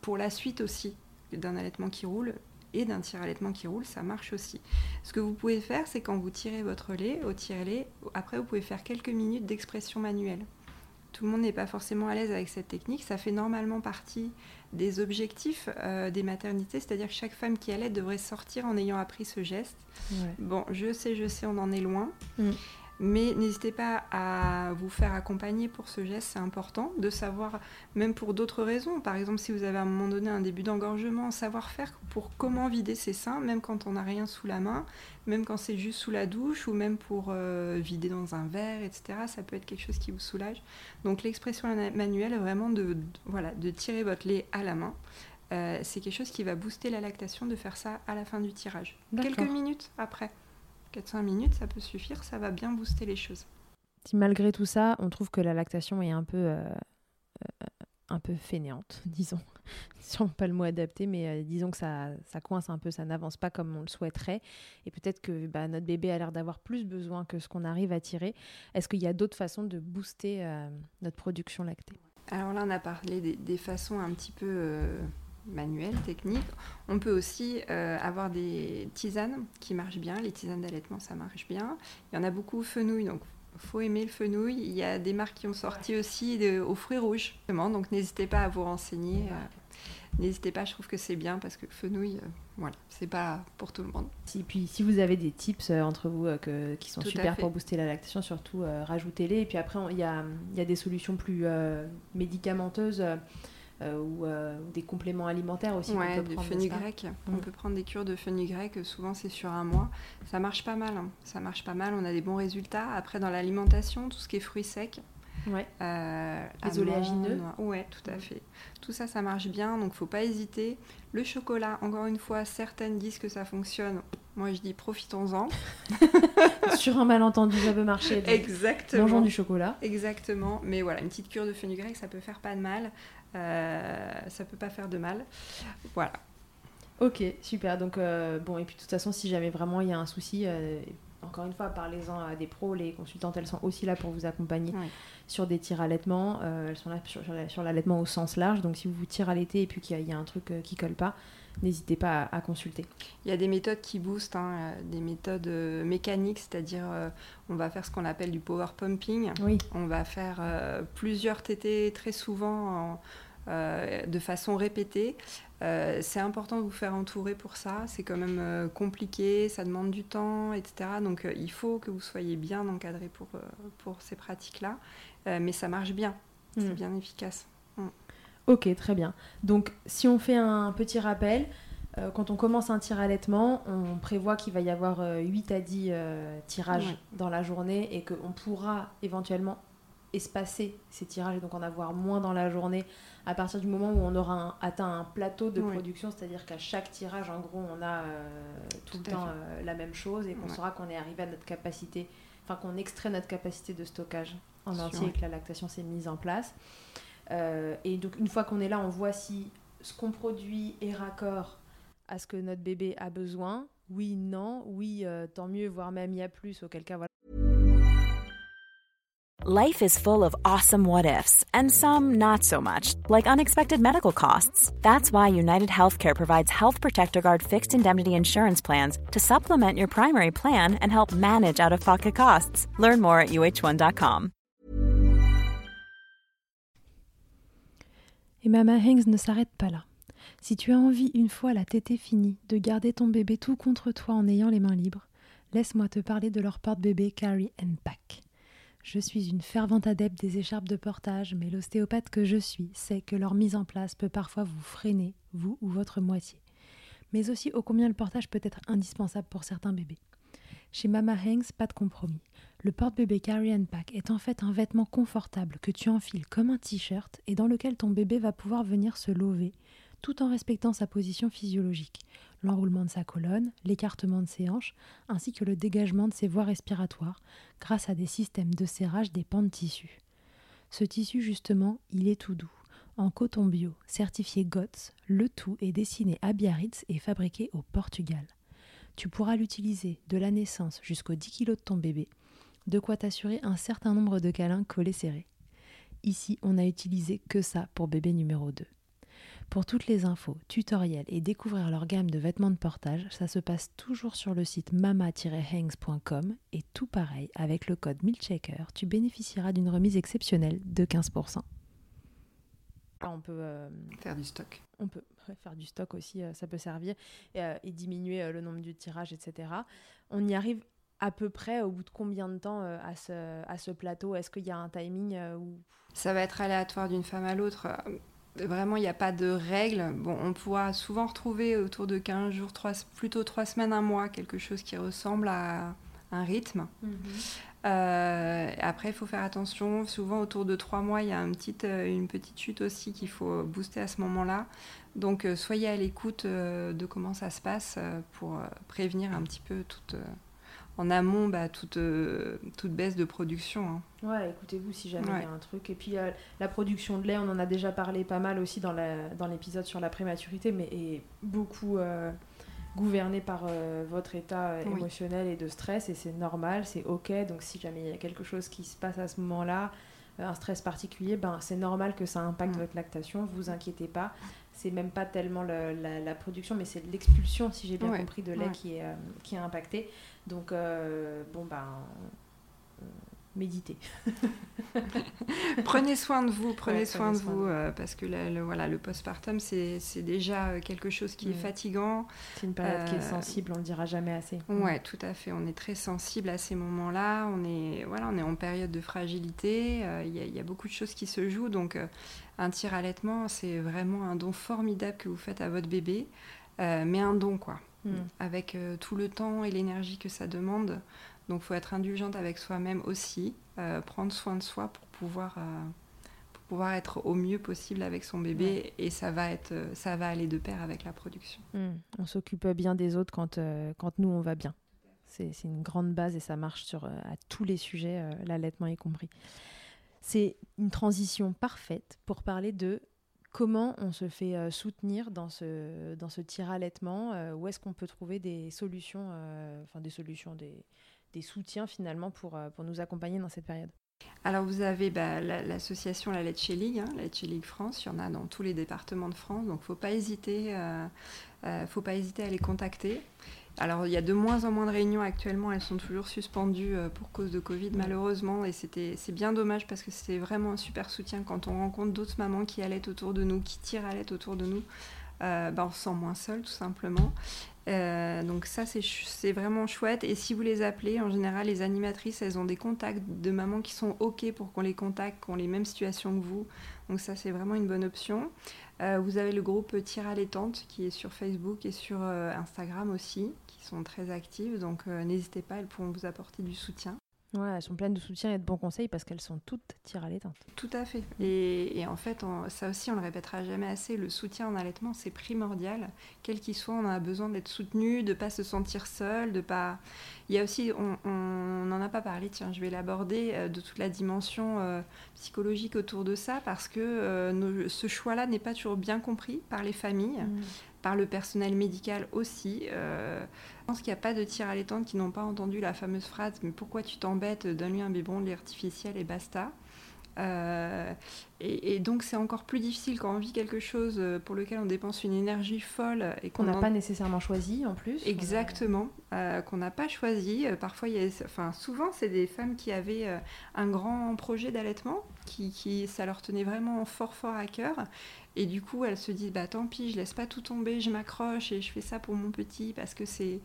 S2: pour la suite aussi d'un allaitement qui roule et d'un tire-allaitement qui roule, ça marche aussi. Ce que vous pouvez faire, c'est quand vous tirez votre lait, au tire-lait, après vous pouvez faire quelques minutes d'expression manuelle. Tout le monde n'est pas forcément à l'aise avec cette technique. Ça fait normalement partie des objectifs euh, des maternités, c'est-à-dire que chaque femme qui allait devrait sortir en ayant appris ce geste. Bon, je sais, je sais, on en est loin. Mm. Mais n'hésitez pas à vous faire accompagner pour ce geste, c'est important de savoir, même pour d'autres raisons. Par exemple, si vous avez à un moment donné un début d'engorgement, savoir faire pour comment vider ses seins, même quand on n'a rien sous la main, même quand c'est juste sous la douche, ou même pour euh, vider dans un verre, etc. Ça peut être quelque chose qui vous soulage. Donc l'expression manuelle est vraiment de, voilà, de tirer votre lait à la main. Euh, c'est quelque chose qui va booster la lactation de faire ça à la fin du tirage. Quelques minutes après. 4-5 minutes, ça peut suffire, ça va bien booster les choses.
S1: Si malgré tout ça, on trouve que la lactation est un peu, euh, euh, un peu fainéante, disons, on pas le mot adapté, mais euh, disons que ça, ça coince un peu, ça n'avance pas comme on le souhaiterait, et peut-être que bah, notre bébé a l'air d'avoir plus besoin que ce qu'on arrive à tirer. Est-ce qu'il y a d'autres façons de booster notre production lactée?
S2: Alors là, on a parlé des, des façons un petit peu manuel, technique. On peut aussi euh, avoir des tisanes qui marchent bien. Les tisanes d'allaitement, ça marche bien. Il y en a beaucoup au fenouil, donc faut aimer le fenouil. Il y a des marques qui ont sorti aussi aux fruits rouges. Donc n'hésitez pas à vous renseigner. Euh, n'hésitez pas, je trouve que c'est bien parce que le fenouil, euh, voilà, c'est pas pour tout le monde.
S1: Et puis si vous avez des tips entre vous qui sont super pour booster la lactation, surtout rajoutez-les. Et puis après, il y a, y a, des solutions plus médicamenteuses. Euh, euh, ou, des compléments alimentaires aussi.
S2: Ouais, du fenugrec. On mm. peut prendre des cures de fenugrec, souvent c'est sur un mois. Ça marche pas mal. Hein. Ça marche pas mal, on a des bons résultats. Après, dans l'alimentation, tout ce qui est fruits secs.
S1: Ouais. Euh, les oléagineux.
S2: Ouais, tout à mm. fait. Tout ça, ça marche bien, donc faut pas hésiter. Le chocolat, encore une fois, certaines disent que ça fonctionne. Moi, je dis profitons-en.
S1: Sur un malentendu, ça peut marcher.
S2: Exactement.
S1: Mangeons du chocolat.
S2: Exactement. Mais voilà, une petite cure de fenugrec, ça peut faire pas de mal. Euh, ça peut pas faire de mal. Voilà.
S1: Ok, super. Donc, euh, bon, et puis de toute façon, si jamais vraiment il y a un souci, euh, encore une fois, parlez-en à des pros. Les consultantes, elles sont aussi là pour vous accompagner sur des tirs allaitement. elles sont là sur, l'allaitement au sens large. Donc, si vous vous tirez à l'été et puis qu'il y, a un truc qui colle pas, n'hésitez pas à, consulter.
S2: Il y a des méthodes qui boostent, hein, des méthodes mécaniques, c'est-à-dire on va faire ce qu'on appelle du power pumping.
S1: Oui.
S2: On va faire plusieurs TT très souvent en, euh, de façon répétée. Euh, c'est important de vous faire entourer pour ça. C'est quand même euh, compliqué, ça demande du temps, etc. Donc il faut que vous soyez bien encadré pour, pour ces pratiques-là. mais ça marche bien, c'est mm. bien efficace. Mm.
S1: Ok, très bien. Donc si on fait un petit rappel, quand on commence un tir allaitement, on prévoit qu'il va y avoir 8 à 10 tirages dans la journée et qu'on pourra éventuellement espacer ces tirages et donc en avoir moins dans la journée à partir du moment où on aura atteint un plateau de production, c'est-à-dire qu'à chaque tirage, en gros, on a euh, tout, le temps euh, la même chose et qu'on saura qu'on est arrivé à notre capacité, enfin qu'on extrait notre capacité de stockage en entier et que la lactation s'est mise en place. Euh, et donc une fois qu'on est là, on voit si ce qu'on produit est raccord à ce que notre bébé a besoin. Oui, non, oui, tant mieux, voire même il y a plus, auquel cas voilà.
S3: Life is full of awesome what ifs, and some not so much, like unexpected medical costs. That's why United Healthcare provides Health Protector Guard fixed indemnity insurance plans to supplement your primary plan and help manage out of pocket costs. Learn more at uh1.com.
S1: Et Mama Hanks ne s'arrête pas là. Si tu as envie, une fois la tétée finie, de garder ton bébé tout contre toi en ayant les mains libres, laisse-moi te parler de leur porte-bébé Carry and Pack. Je suis une fervente adepte des écharpes de portage, mais l'ostéopathe que je suis sait que leur mise en place peut parfois vous freiner, vous ou votre moitié. Mais aussi ô combien le portage peut être indispensable pour certains bébés. Chez Mama Hanks, pas de compromis. Le porte-bébé Carry and Pack est en fait un vêtement confortable que tu enfiles comme un t-shirt et dans lequel ton bébé va pouvoir venir se lever tout en respectant sa position physiologique, l'enroulement de sa colonne, l'écartement de ses hanches, ainsi que le dégagement de ses voies respiratoires, grâce à des systèmes de serrage des pans de tissu. Ce tissu, justement, il est tout doux. En coton bio, certifié GOTS, le tout est dessiné à Biarritz et fabriqué au Portugal. Tu pourras l'utiliser de la naissance jusqu'aux 10 kg de ton bébé, de quoi t'assurer un certain nombre de câlins collés serrés. Ici, on n'a utilisé que ça pour bébé numéro 2. Pour toutes les infos, tutoriels et découvrir leur gamme de vêtements de portage, ça se passe toujours sur le site mama-hangs.com et tout pareil, avec le code MILCHECKER, tu bénéficieras d'une remise exceptionnelle de 15%. On peut euh,
S2: faire du stock.
S1: On peut faire du stock aussi, euh, ça peut servir, et, euh, et diminuer le nombre de tirages, etc. On y arrive à peu près au bout de combien de temps à, ce, à ce plateau? Est-ce qu'il y a un timing où...
S2: Ça va être aléatoire d'une femme à l'autre. Vraiment, il n'y a pas de règle. Bon, on pourra souvent retrouver autour de 15 jours, 3, plutôt 3 semaines, un mois, quelque chose qui ressemble à un rythme. Mhm. Euh, après, il faut faire attention. Souvent, autour de 3 mois, il y a une petite, euh, une petite chute aussi qu'il faut booster à ce moment-là. Donc, euh, soyez à l'écoute de comment ça se passe pour prévenir un petit peu toute en amont bah, toute, toute baisse de production. Hein.
S1: Ouais, écoutez-vous si jamais il y a un truc. Et puis la production de lait, on en a déjà parlé pas mal aussi dans l'épisode dans sur la prématurité, mais est beaucoup gouverné par euh, votre état émotionnel et de stress et c'est normal, c'est ok. Donc si jamais il y a quelque chose qui se passe à ce moment-là, euh, un stress particulier, ben, c'est normal que ça impacte mm. votre lactation, vous inquiétez pas. C'est même pas tellement la, production, mais c'est l'expulsion, si j'ai bien compris, de lait qui, est, euh, qui est impactée. Donc, bon, ben méditez.
S2: prenez soin de vous, prenez soin de vous, euh, parce que le, voilà, le postpartum, c'est déjà euh, quelque chose qui est fatigant.
S1: C'est une période qui est euh, sensible, on le dira jamais assez.
S2: Ouais, tout à fait. On est très sensible à ces moments-là. On est, voilà, on est en période de fragilité. Il y, a beaucoup de choses qui se jouent. Donc, un tir allaitement, c'est vraiment un don formidable que vous faites à votre bébé, mais un don, quoi. Mm. Avec tout le temps et l'énergie que ça demande. Donc il faut être indulgente avec soi-même aussi, euh, prendre soin de soi pour pouvoir, euh, pour pouvoir être au mieux possible avec son bébé et ça va, être, euh, ça va aller de pair avec la production.
S1: Hmm. On s'occupe bien des autres quand, quand nous on va bien. C'est une grande base et ça marche sur, à tous les sujets, l'allaitement y compris. C'est une transition parfaite pour parler de comment on se fait soutenir dans ce, dans ce tir allaitement Où est-ce qu'on peut trouver des solutions, enfin des solutions, des, des soutiens finalement pour, euh, pour nous accompagner dans cette période
S2: alors vous avez bah, l'association La Let's League, hein, la Let's League France, il y en a dans tous les départements de France, donc faut pas hésiter, euh, euh, faut pas hésiter à les contacter. Alors il y a de moins en moins de réunions actuellement, elles sont toujours suspendues pour cause de Covid malheureusement, et c'était c'est bien dommage parce que c'était vraiment un super soutien quand on rencontre d'autres mamans qui allaitent autour de nous, qui tirent à l'aide autour de nous. bah, on se sent moins seul tout simplement. Euh, donc ça, c'est vraiment chouette. Et si vous les appelez, en général, les animatrices, elles ont des contacts de mamans qui sont OK pour qu'on les contacte, qui ont les mêmes situations que vous. Donc ça, c'est vraiment une bonne option. Euh, vous avez le groupe Tire à l'étante qui est sur Facebook et sur euh, Instagram aussi, qui sont très actives. Donc n'hésitez pas, elles pourront vous apporter du soutien.
S1: Ouais, elles sont pleines de soutien et de bons conseils parce qu'elles sont toutes tirées à l'éteinte.
S2: Tout à fait. Et, en fait, ça aussi, on le répétera jamais assez, le soutien en allaitement, c'est primordial. Quel qu'il soit, on a besoin d'être soutenu, de ne pas se sentir seul, de pas... Il y a aussi, on n'en a pas parlé, tiens, je vais l'aborder, euh, de toute la dimension euh, psychologique autour de ça parce que euh, ce choix-là n'est pas toujours bien compris par les familles. Mm par le personnel médical aussi. Euh, je pense qu'il n'y a pas de tir à qui n'ont pas entendu la fameuse phrase Mais pourquoi tu t'embêtes Donne-lui un biberon de lait artificiel et basta. Euh, et, donc c'est encore plus difficile quand on vit quelque chose euh, pour lequel on dépense une énergie folle et
S1: qu'on n'a pas nécessairement choisi en plus.
S2: Exactement, qu'on n'a pas choisi. parfois, il y a... enfin souvent c'est des femmes qui avaient un grand projet d'allaitement, qui, ça leur tenait vraiment fort fort à cœur et du coup, elles se disent bah tant pis, je laisse pas tout tomber, je m'accroche et je fais ça pour mon petit parce que c'est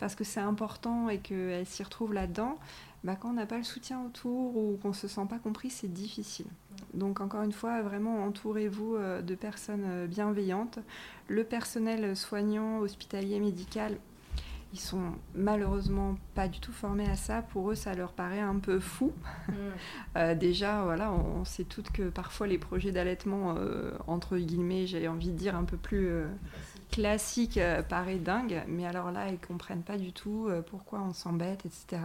S2: parce que c'est important et qu'elles s'y retrouvent là-dedans. Bah, quand on n'a pas le soutien autour ou qu'on se sent pas compris, c'est difficile. Donc encore une fois, vraiment entourez-vous euh, de personnes euh, bienveillantes. Le personnel soignant, hospitalier, médical, ils sont malheureusement pas du tout formés à ça. Pour eux, ça leur paraît un peu fou. Mm. Euh, déjà, voilà, on, sait toutes que parfois les projets d'allaitement, euh, entre guillemets, j'ai envie de dire un peu plus euh, classiques, paraît dingue. Mais alors là, ils comprennent pas du tout pourquoi on s'embête, etc.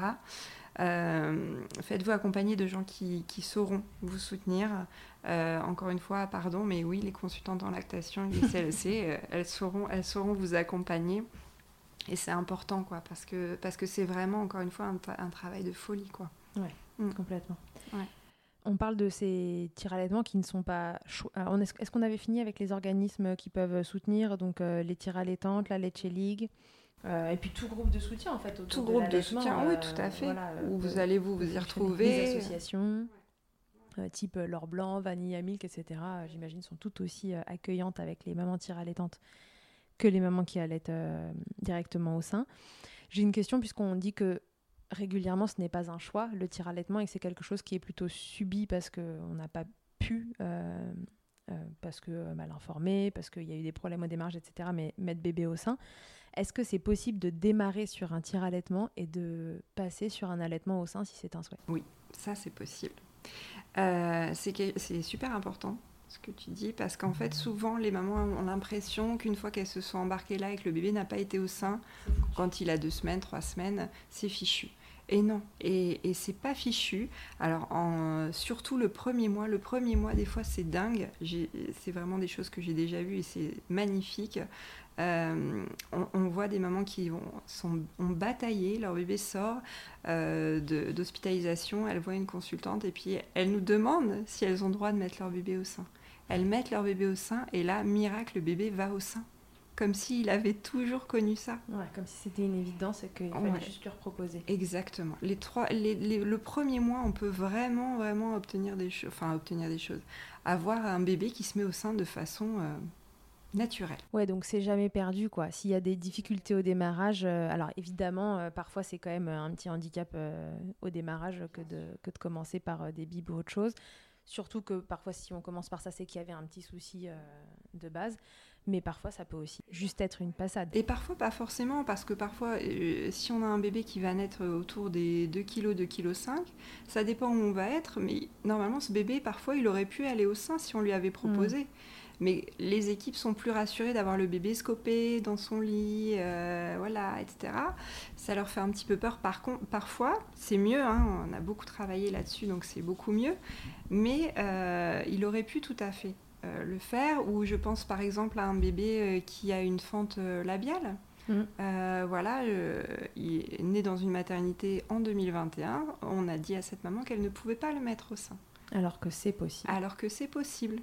S2: Faites-vous accompagner de gens qui, qui sauront vous soutenir. encore une fois, pardon, mais oui, les consultantes en lactation, les CLC, elles, sauront, elles sauront vous accompagner et c'est important, quoi, parce que parce que c'est vraiment, encore une fois, un, travail de folie, quoi.
S1: Ouais, mm. complètement. Ouais. on parle de ces tirs allaitements qui ne sont pas. Est-ce qu'on avait fini avec les organismes qui peuvent soutenir donc les tirs allaitantes, la Leche League et puis tout groupe de soutien en fait.
S2: Tout groupe de soutien, oui, tout à fait. où vous allez vous, vous y retrouver.
S1: Des associations. type L'Or Blanc, Vanilla Milk, etc., j'imagine, sont toutes aussi accueillantes avec les mamans tir allaitantes que les mamans qui allaitent directement au sein. J'ai une question, puisqu'on dit que régulièrement, ce n'est pas un choix, le tir allaitement, et que c'est quelque chose qui est plutôt subi parce qu'on n'a pas pu, euh, euh, parce que euh, mal informé, parce qu'il y a eu des problèmes au démarrage, etc., mais mettre bébé au sein. Est-ce que c'est possible de démarrer sur un tir allaitement et de passer sur un allaitement au sein si c'est un souhait?
S2: Oui, ça c'est possible. c'est super important ce que tu dis, parce qu'en fait, souvent, les mamans ont l'impression qu'une fois qu'elles se sont embarquées là et que le bébé n'a pas été au sein, quand il a deux semaines, trois semaines, c'est fichu. Et non, et, et c'est pas fichu. Alors, surtout le premier mois, le premier mois, des fois, c'est dingue. C'est vraiment des choses que j'ai déjà vues et c'est magnifique. Euh, on, voit des mamans qui vont, sont, ont bataillé, leur bébé sort euh, d'hospitalisation, elles voient une consultante et puis elles nous demandent si elles ont droit de mettre leur bébé au sein. Elles mettent leur bébé au sein et là, miracle, le bébé va au sein comme s'il avait toujours connu ça.
S1: Ouais, comme si c'était une évidence et qu'il fallait juste leur proposer.
S2: Exactement. Les trois, le premier mois, on peut vraiment, vraiment obtenir des choses, enfin obtenir des choses. Avoir un bébé qui se met au sein de façon euh, naturelle.
S1: Ouais, donc c'est jamais perdu, quoi. S'il y a des difficultés au démarrage, euh, alors évidemment, euh, parfois c'est quand même un petit handicap au démarrage que de, que de commencer par des bibes ou autre chose. Surtout que parfois, si on commence par ça, c'est qu'il y avait un petit souci de base mais parfois ça peut aussi juste être une passade.
S2: Et parfois pas forcément, parce que parfois, euh, si on a un bébé qui va naître autour des 2 kg, 2 kg 5, ça dépend où on va être, mais normalement ce bébé, parfois, il aurait pu aller au sein si on lui avait proposé. Mm. Mais les équipes sont plus rassurées d'avoir le bébé scopé dans son lit, euh, voilà, etc. Ça leur fait un petit peu peur. Par contre, parfois, c'est mieux. Hein, on a beaucoup travaillé là-dessus, donc c'est beaucoup mieux. Mais euh, il aurait pu tout à fait. Euh, le faire, ou je pense par exemple à un bébé qui a une fente labiale. Mm. voilà, il est né dans une maternité en 2021. On a dit à cette maman qu'elle ne pouvait pas le mettre au sein.
S1: Alors que c'est possible.
S2: Alors que c'est possible.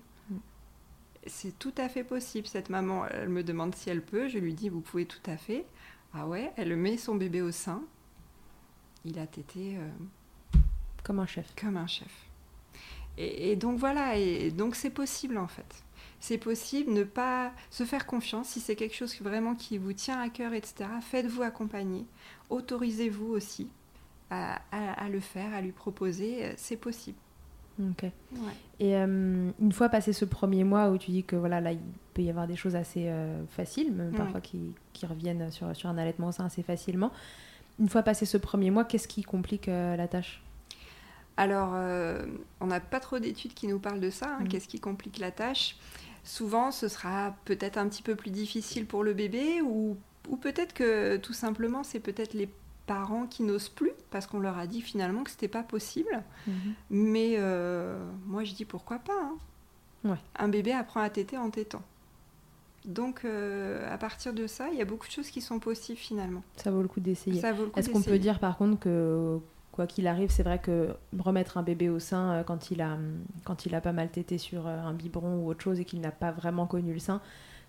S2: C'est tout à fait possible. Cette maman, elle me demande si elle peut. Je lui dis, vous pouvez tout à fait. Ah ouais, elle met son bébé au sein. Il a tété.
S1: Comme un chef.
S2: Comme un chef. Et, donc voilà, et donc c'est possible en fait. C'est possible, ne pas se faire confiance si c'est quelque chose vraiment qui vous tient à cœur, etc. Faites-vous accompagner, autorisez-vous aussi à, le faire, à lui proposer, c'est possible.
S1: Ok. Et euh, une fois passé ce premier mois où tu dis que voilà là il peut y avoir des choses assez euh, faciles, même parfois qui, reviennent sur, sur un allaitement sein assez facilement. Une fois passé ce premier mois, qu'est-ce qui complique euh, la tâche?
S2: Alors, on n'a pas trop d'études qui nous parlent de ça. Hein, mm. Qu'est-ce qui complique la tâche? Souvent, ce sera peut-être un petit peu plus difficile pour le bébé ou, peut-être que tout simplement, c'est peut-être les parents qui n'osent plus parce qu'on leur a dit finalement que c'était pas possible. Mm-hmm. Mais euh, moi, je dis pourquoi pas. Hein. Un bébé apprend à téter en tétant. Donc, euh, à partir de ça, il y a beaucoup de choses qui sont possibles finalement.
S1: Ça vaut le coup d'essayer. Est-ce qu'on peut dire par contre que quoi qu'il arrive, c'est vrai que remettre un bébé au sein euh, quand il a, quand il a pas mal tété sur un biberon ou autre chose et qu'il n'a pas vraiment connu le sein,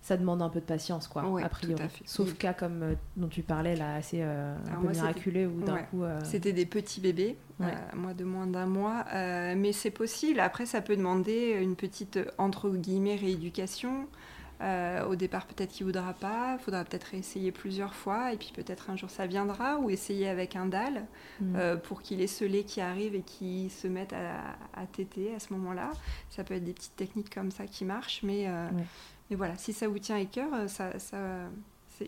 S1: ça demande un peu de patience, quoi, a priori. Sauf cas comme euh, dont tu parlais, là, assez un peu miraculé, ou d'un coup...
S2: C'était des petits bébés, moi de moins d'un mois, mais c'est possible. Après, ça peut demander une petite, entre guillemets, rééducation. Euh, au départ, peut-être qu'il ne voudra pas, il faudra peut-être essayer plusieurs fois, et puis peut-être un jour ça viendra, ou essayer avec un dalle mm. euh, pour qu'il ait ce lait qui arrive et qui se mette à, à téter à ce moment-là. Ça peut être des petites techniques comme ça qui marchent, mais, euh, mais voilà, si ça vous tient à cœur, ça, ça,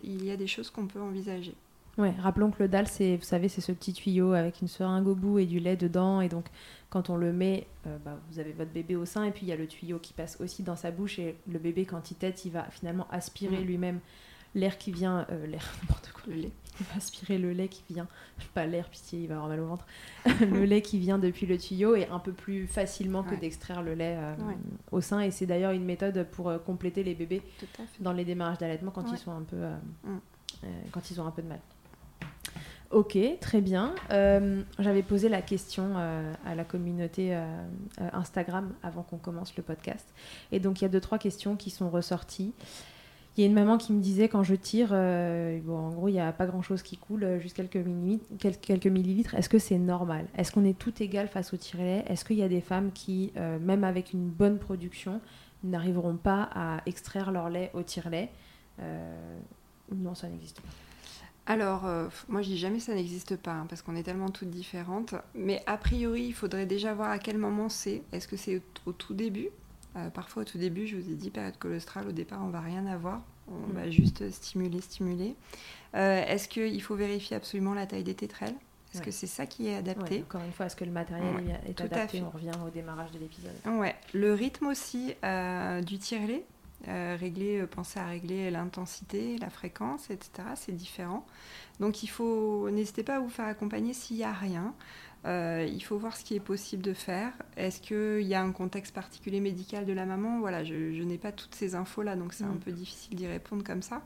S2: il y a des choses qu'on peut envisager.
S1: Ouais, rappelons que le dalle, c'est, vous savez, c'est ce petit tuyau avec une seringue au bout et du lait dedans, et donc quand on le met, euh, bah, vous avez votre bébé au sein et puis il y a le tuyau qui passe aussi dans sa bouche et le bébé quand il tète, il va finalement aspirer lui-même l'air qui vient, euh, l'air n'importe quoi, le lait. Il va aspirer le lait qui vient, pas l'air, pitié, il va avoir mal au ventre. le lait qui vient depuis le tuyau et un peu plus facilement que d'extraire le lait euh, au sein et c'est d'ailleurs une méthode pour compléter les bébés dans les démarrages d'allaitement quand ils sont un peu, mm. quand ils ont un peu de mal. Ok, très bien. Euh, J'avais posé la question euh, à la communauté euh, euh, Instagram avant qu'on commence le podcast. Et donc, il y a deux, trois questions qui sont ressorties. Il y a une maman qui me disait quand je tire, euh, en gros, il n'y a pas grand-chose qui coule, euh, juste quelques, millilitres. Est-ce que c'est normal? Est-ce qu'on est tout égal face au tire-lait Est-ce qu'il y a des femmes qui, euh, même avec une bonne production, n'arriveront pas à extraire leur lait au tire-lait Euh, Non, ça n'existe pas.
S2: Alors, moi je dis jamais ça n'existe pas, hein, parce qu'on est tellement toutes différentes. Mais a priori, il faudrait déjà voir à quel moment c'est. Est-ce que c'est au tout début? Euh, Parfois au tout début, je vous ai dit, période colostrale, au départ, on va rien avoir. On
S1: Mm.
S2: va juste stimuler, stimuler. Euh, Est-ce qu'il faut vérifier absolument la taille des tétrelles? Est-ce
S1: Ouais.
S2: que c'est ça qui est adapté?
S1: Ouais, encore une fois, est-ce que le matériel
S2: Ouais,
S1: est
S2: tout à
S1: adapté?
S2: Fait.
S1: On revient au démarrage de l'épisode.
S2: Ouais, le rythme aussi euh, du tirelet, euh, régler, euh, penser à régler l'intensité, la fréquence, etc. C'est différent. Donc il faut, n'hésitez pas à vous faire accompagner s'il n'y a rien. Euh, il faut voir ce qui est possible de faire. Est-ce qu'il y a un contexte particulier médical de la maman? Voilà, je, je n'ai pas toutes ces infos-là, donc c'est un
S1: Mm.
S2: peu difficile d'y répondre comme ça.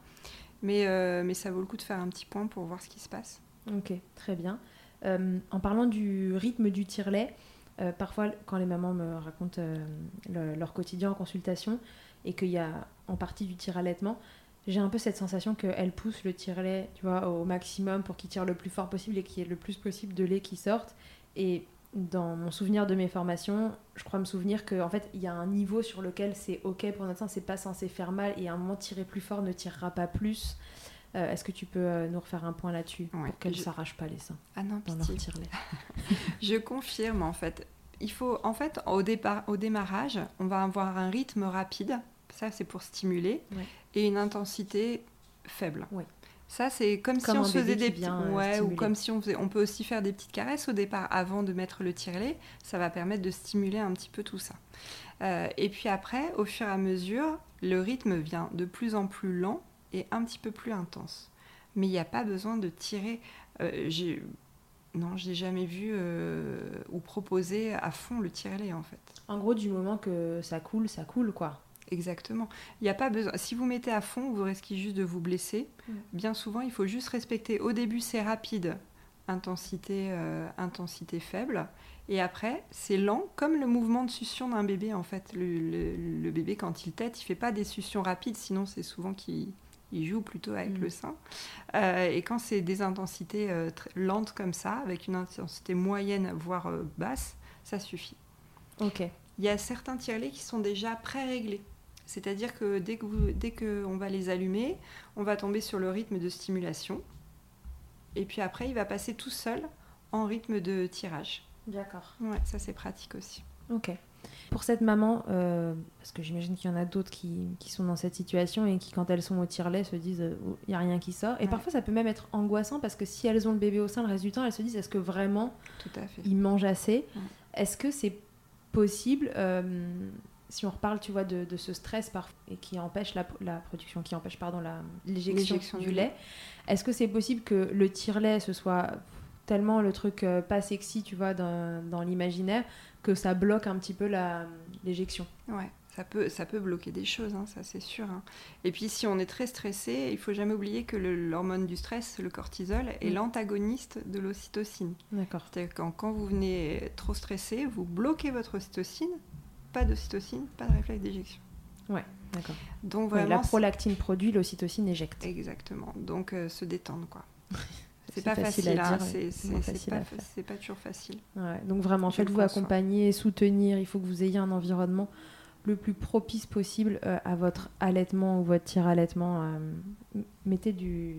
S2: Mais, euh, mais ça vaut le coup de faire un petit point pour voir ce qui se passe.
S1: Ok, très bien. En parlant du rythme du tire-lait, euh, parfois quand les mamans me racontent le- leur quotidien en consultation et qu'il y a en partie du tir-allaitement, j'ai un peu cette sensation qu'elles poussent le tire-lait tu vois, au maximum pour qu'il tire le plus fort possible et qu'il y ait le plus possible de lait qui sorte. Et dans mon souvenir de mes formations, je crois me souvenir qu'en fait, il y a un niveau sur lequel c'est ok pour notre sein, c'est pas censé faire mal et à un moment tirer plus fort ne tirera pas plus. Euh, Est-ce que tu peux euh, nous refaire un point là-dessus
S2: Ouais,
S1: pour qu'elles
S2: je-
S1: s'arrachent pas les seins
S2: Ah non,
S1: dans
S2: pitié.
S1: leur
S2: Je confirme en fait. Il faut en fait au départ, au démarrage, on va avoir un rythme rapide. Ça c'est pour stimuler
S1: Ouais.
S2: et une intensité faible.
S1: Ouais.
S2: Ça c'est comme,
S1: Comme
S2: si on se faisait des petits
S1: euh,
S2: ouais ou comme si on faisait on peut aussi faire des petites caresses au départ avant de mettre le tire-lait, ça va permettre de stimuler un petit peu tout ça. Euh, et puis après, au fur et à mesure, le rythme vient de plus en plus lent et un petit peu plus intense. Mais il n'y a pas besoin de tirer. euh, j'ai- non, je n'ai jamais vu euh, ou proposé à fond le tire-lait en fait.
S1: En gros, du moment que ça coule, ça coule quoi.
S2: Exactement. Il n'y a pas besoin. Si vous mettez à fond, vous risquez juste de vous blesser.
S1: Mm.
S2: Bien souvent, il faut juste respecter. Au début, c'est rapide, intensité, euh, intensité faible. Et après, c'est lent, comme le mouvement de succion d'un bébé en fait. Le, le- le bébé, quand il tète, il fait pas des suctions rapides, sinon c'est souvent qu'il il joue plutôt avec
S1: Mm.
S2: le sein. Euh, et quand c'est des intensités euh, très lentes comme ça, avec une intensité moyenne, voire basse, ça suffit.
S1: Ok.
S2: Il y a certains tirelets qui sont déjà pré-réglés. C'est-à-dire que dès que vous, dès que on va les allumer, on va tomber sur le rythme de stimulation. Et puis après, il va passer tout seul en rythme de tirage.
S1: D'accord.
S2: Ouais, ça c'est pratique aussi.
S1: Ok. Pour cette maman, euh, parce que j'imagine qu'il y en a d'autres qui, qui sont dans cette situation et qui, quand elles sont au tire-lait, se disent il n'y a rien qui sort. Et
S2: Ouais.
S1: parfois, ça peut même être angoissant parce que si elles ont le bébé au sein le reste du temps, elles se disent est-ce que vraiment
S2: Tout à fait.
S1: ils mangent assez?
S2: Ouais.
S1: Est-ce que c'est possible euh, si on reparle, tu vois, de, de ce stress et qui empêche la, la production, qui empêche pardon l'éjection du lait, est-ce que c'est possible que le tire-lait ce soit tellement le truc euh, pas sexy, tu vois, dans, dans l'imaginaire, que ça bloque un petit peu l'éjection?
S2: Ouais, ça peut, ça peut bloquer des choses, hein, ça c'est sûr. hein. Et puis si on est très stressé, il faut jamais oublier que l'hormone du stress, le cortisol, est
S1: Mm.
S2: l'antagoniste de l'ocytocine.
S1: D'accord.
S2: C'est-à-dire quand, quand vous venez trop stressé, vous bloquez votre ocytocine, pas d'ocytocine, pas de réflexe d'éjection.
S1: D'accord.
S2: Donc
S1: Ouais,
S2: vraiment,
S1: la prolactine produit, l'ocytocine éjecte.
S2: exactement. Donc euh, se détendre quoi. C'est pas
S1: facile
S2: facile,
S1: à
S2: hein,
S1: dire,
S2: c'est pas, pas toujours facile.
S1: Ouais, donc vraiment, faites-vous accompagner, soutenir. Il faut que vous ayez un environnement le plus propice possible euh, à votre allaitement ou votre tir-allaitement. euh, m- mettez du,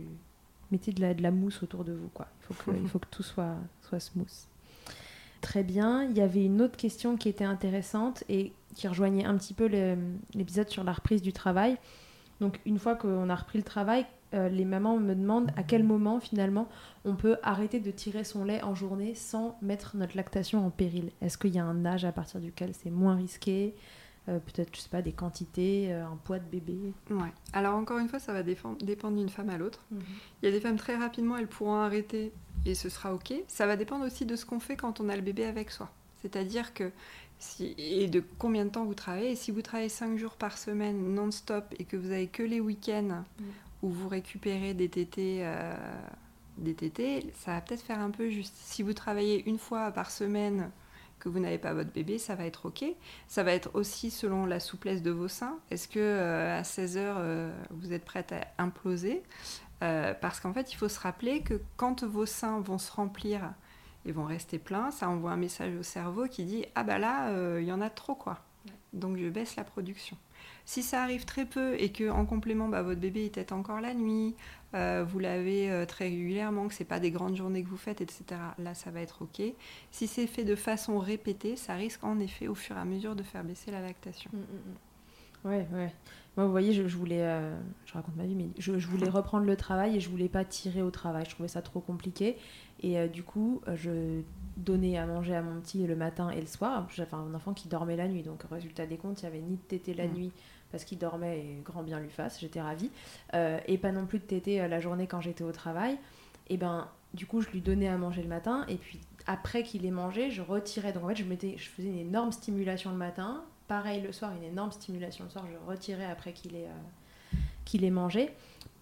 S1: mettez de la, de la mousse autour de vous, quoi. Il faut que, il faut que tout soit, soit smooth. Très bien. Il y avait une autre question qui était intéressante et qui rejoignait un petit peu l'épisode sur la reprise du travail. Donc une fois qu'on a repris le travail, euh, les mamans me demandent à quel moment finalement on peut arrêter de tirer son lait en journée sans mettre notre lactation en péril. Est-ce qu'il y a un âge à partir duquel c'est moins risqué? Euh, Peut-être, je sais pas, des quantités, euh, un poids de bébé?
S2: Ouais. Alors encore une fois, ça va dépendre d'une femme à l'autre. Il y a des femmes très rapidement, elles pourront arrêter et ce sera ok. Ça va dépendre aussi de ce qu'on fait quand on a le bébé avec soi. C'est-à-dire que et de combien de temps vous travaillez. Et si vous travaillez 5 jours par semaine non-stop et que vous avez que les week-ends où vous récupérez des tétés euh, des tétés, ça va peut-être faire un peu juste. Si vous travaillez une fois par semaine que vous n'avez pas votre bébé, ça va être OK. Ça va être aussi selon la souplesse de vos seins. Est-ce que euh, à 16 heures, euh, vous êtes prête à imploser? Euh, Parce qu'en fait, il faut se rappeler que quand vos seins vont se remplir et vont rester pleins, ça envoie un message au cerveau qui dit Ah bah là, euh, il y en a trop quoi. Donc je baisse la production. Si ça arrive très peu et que en complément, bah, votre bébé est peut-être encore la nuit, euh, vous l'avez très régulièrement, que c'est pas des grandes journées que vous faites, etc. Là, ça va être ok. Si c'est fait de façon répétée, ça risque en effet au fur et à mesure de faire baisser la lactation.
S1: Mm, mm, mm. Ouais, ouais. Moi, vous voyez, je, je voulais, euh, je raconte ma vie, mais je, je voulais reprendre le travail et je voulais pas tirer au travail. Je trouvais ça trop compliqué. Et euh, du coup, euh, je donnais à manger à mon petit le matin et le soir. J'avais un enfant qui dormait la nuit, donc résultat des comptes, il y avait ni de tété la
S2: Mm.
S1: nuit parce qu'il dormait et grand bien lui fasse. J'étais ravie. Euh, et pas non plus de tété la journée quand j'étais au travail. Et ben, du coup, je lui donnais à manger le matin et puis après qu'il ait mangé, je retirais. Donc en fait, je mettais, je faisais une énorme stimulation le matin. Pareil le soir, une énorme stimulation le soir. Je retirais après qu'il ait, euh, qu'il ait mangé.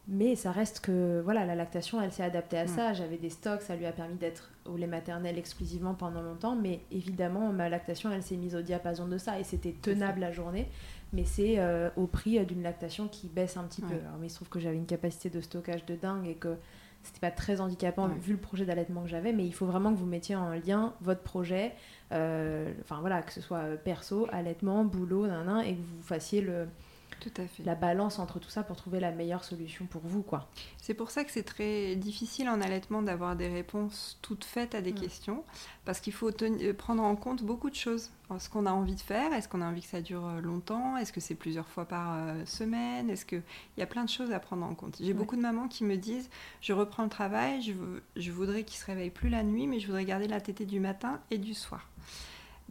S1: Mais ça reste que voilà, la lactation, elle s'est adaptée à
S2: Mm.
S1: ça. J'avais des stocks, ça lui a permis d'être au lait maternel exclusivement pendant longtemps. Mais évidemment, ma lactation, elle s'est mise au diapason de ça et c'était tenable la journée. Mais c'est euh, au prix d'une lactation qui baisse un petit peu. Alors, mais il se trouve que j'avais une capacité de stockage de dingue et que c'était pas très handicapant
S2: Ouais.
S1: vu le projet d'allaitement que j'avais. Mais il faut vraiment que vous mettiez en lien votre projet, euh, enfin voilà, que ce soit perso, allaitement, boulot, nan, nan, et que vous fassiez le,
S2: Tout à fait.
S1: la balance entre tout ça pour trouver la meilleure solution pour vous, quoi.
S2: C'est pour ça que c'est très difficile en allaitement d'avoir des réponses toutes faites à des
S1: Mm.
S2: questions, parce qu'il faut euh, prendre en compte beaucoup de choses. Ce qu'on a envie de faire, est-ce qu'on a envie que ça dure euh, longtemps, est-ce que c'est plusieurs fois par euh, semaine, est-ce que il y a plein de choses à prendre en compte. J'ai
S1: Ouais.
S2: beaucoup de mamans qui me disent, je reprends le travail, je voudrais qu'il se réveille plus la nuit, mais je voudrais garder la tétée du matin et du soir.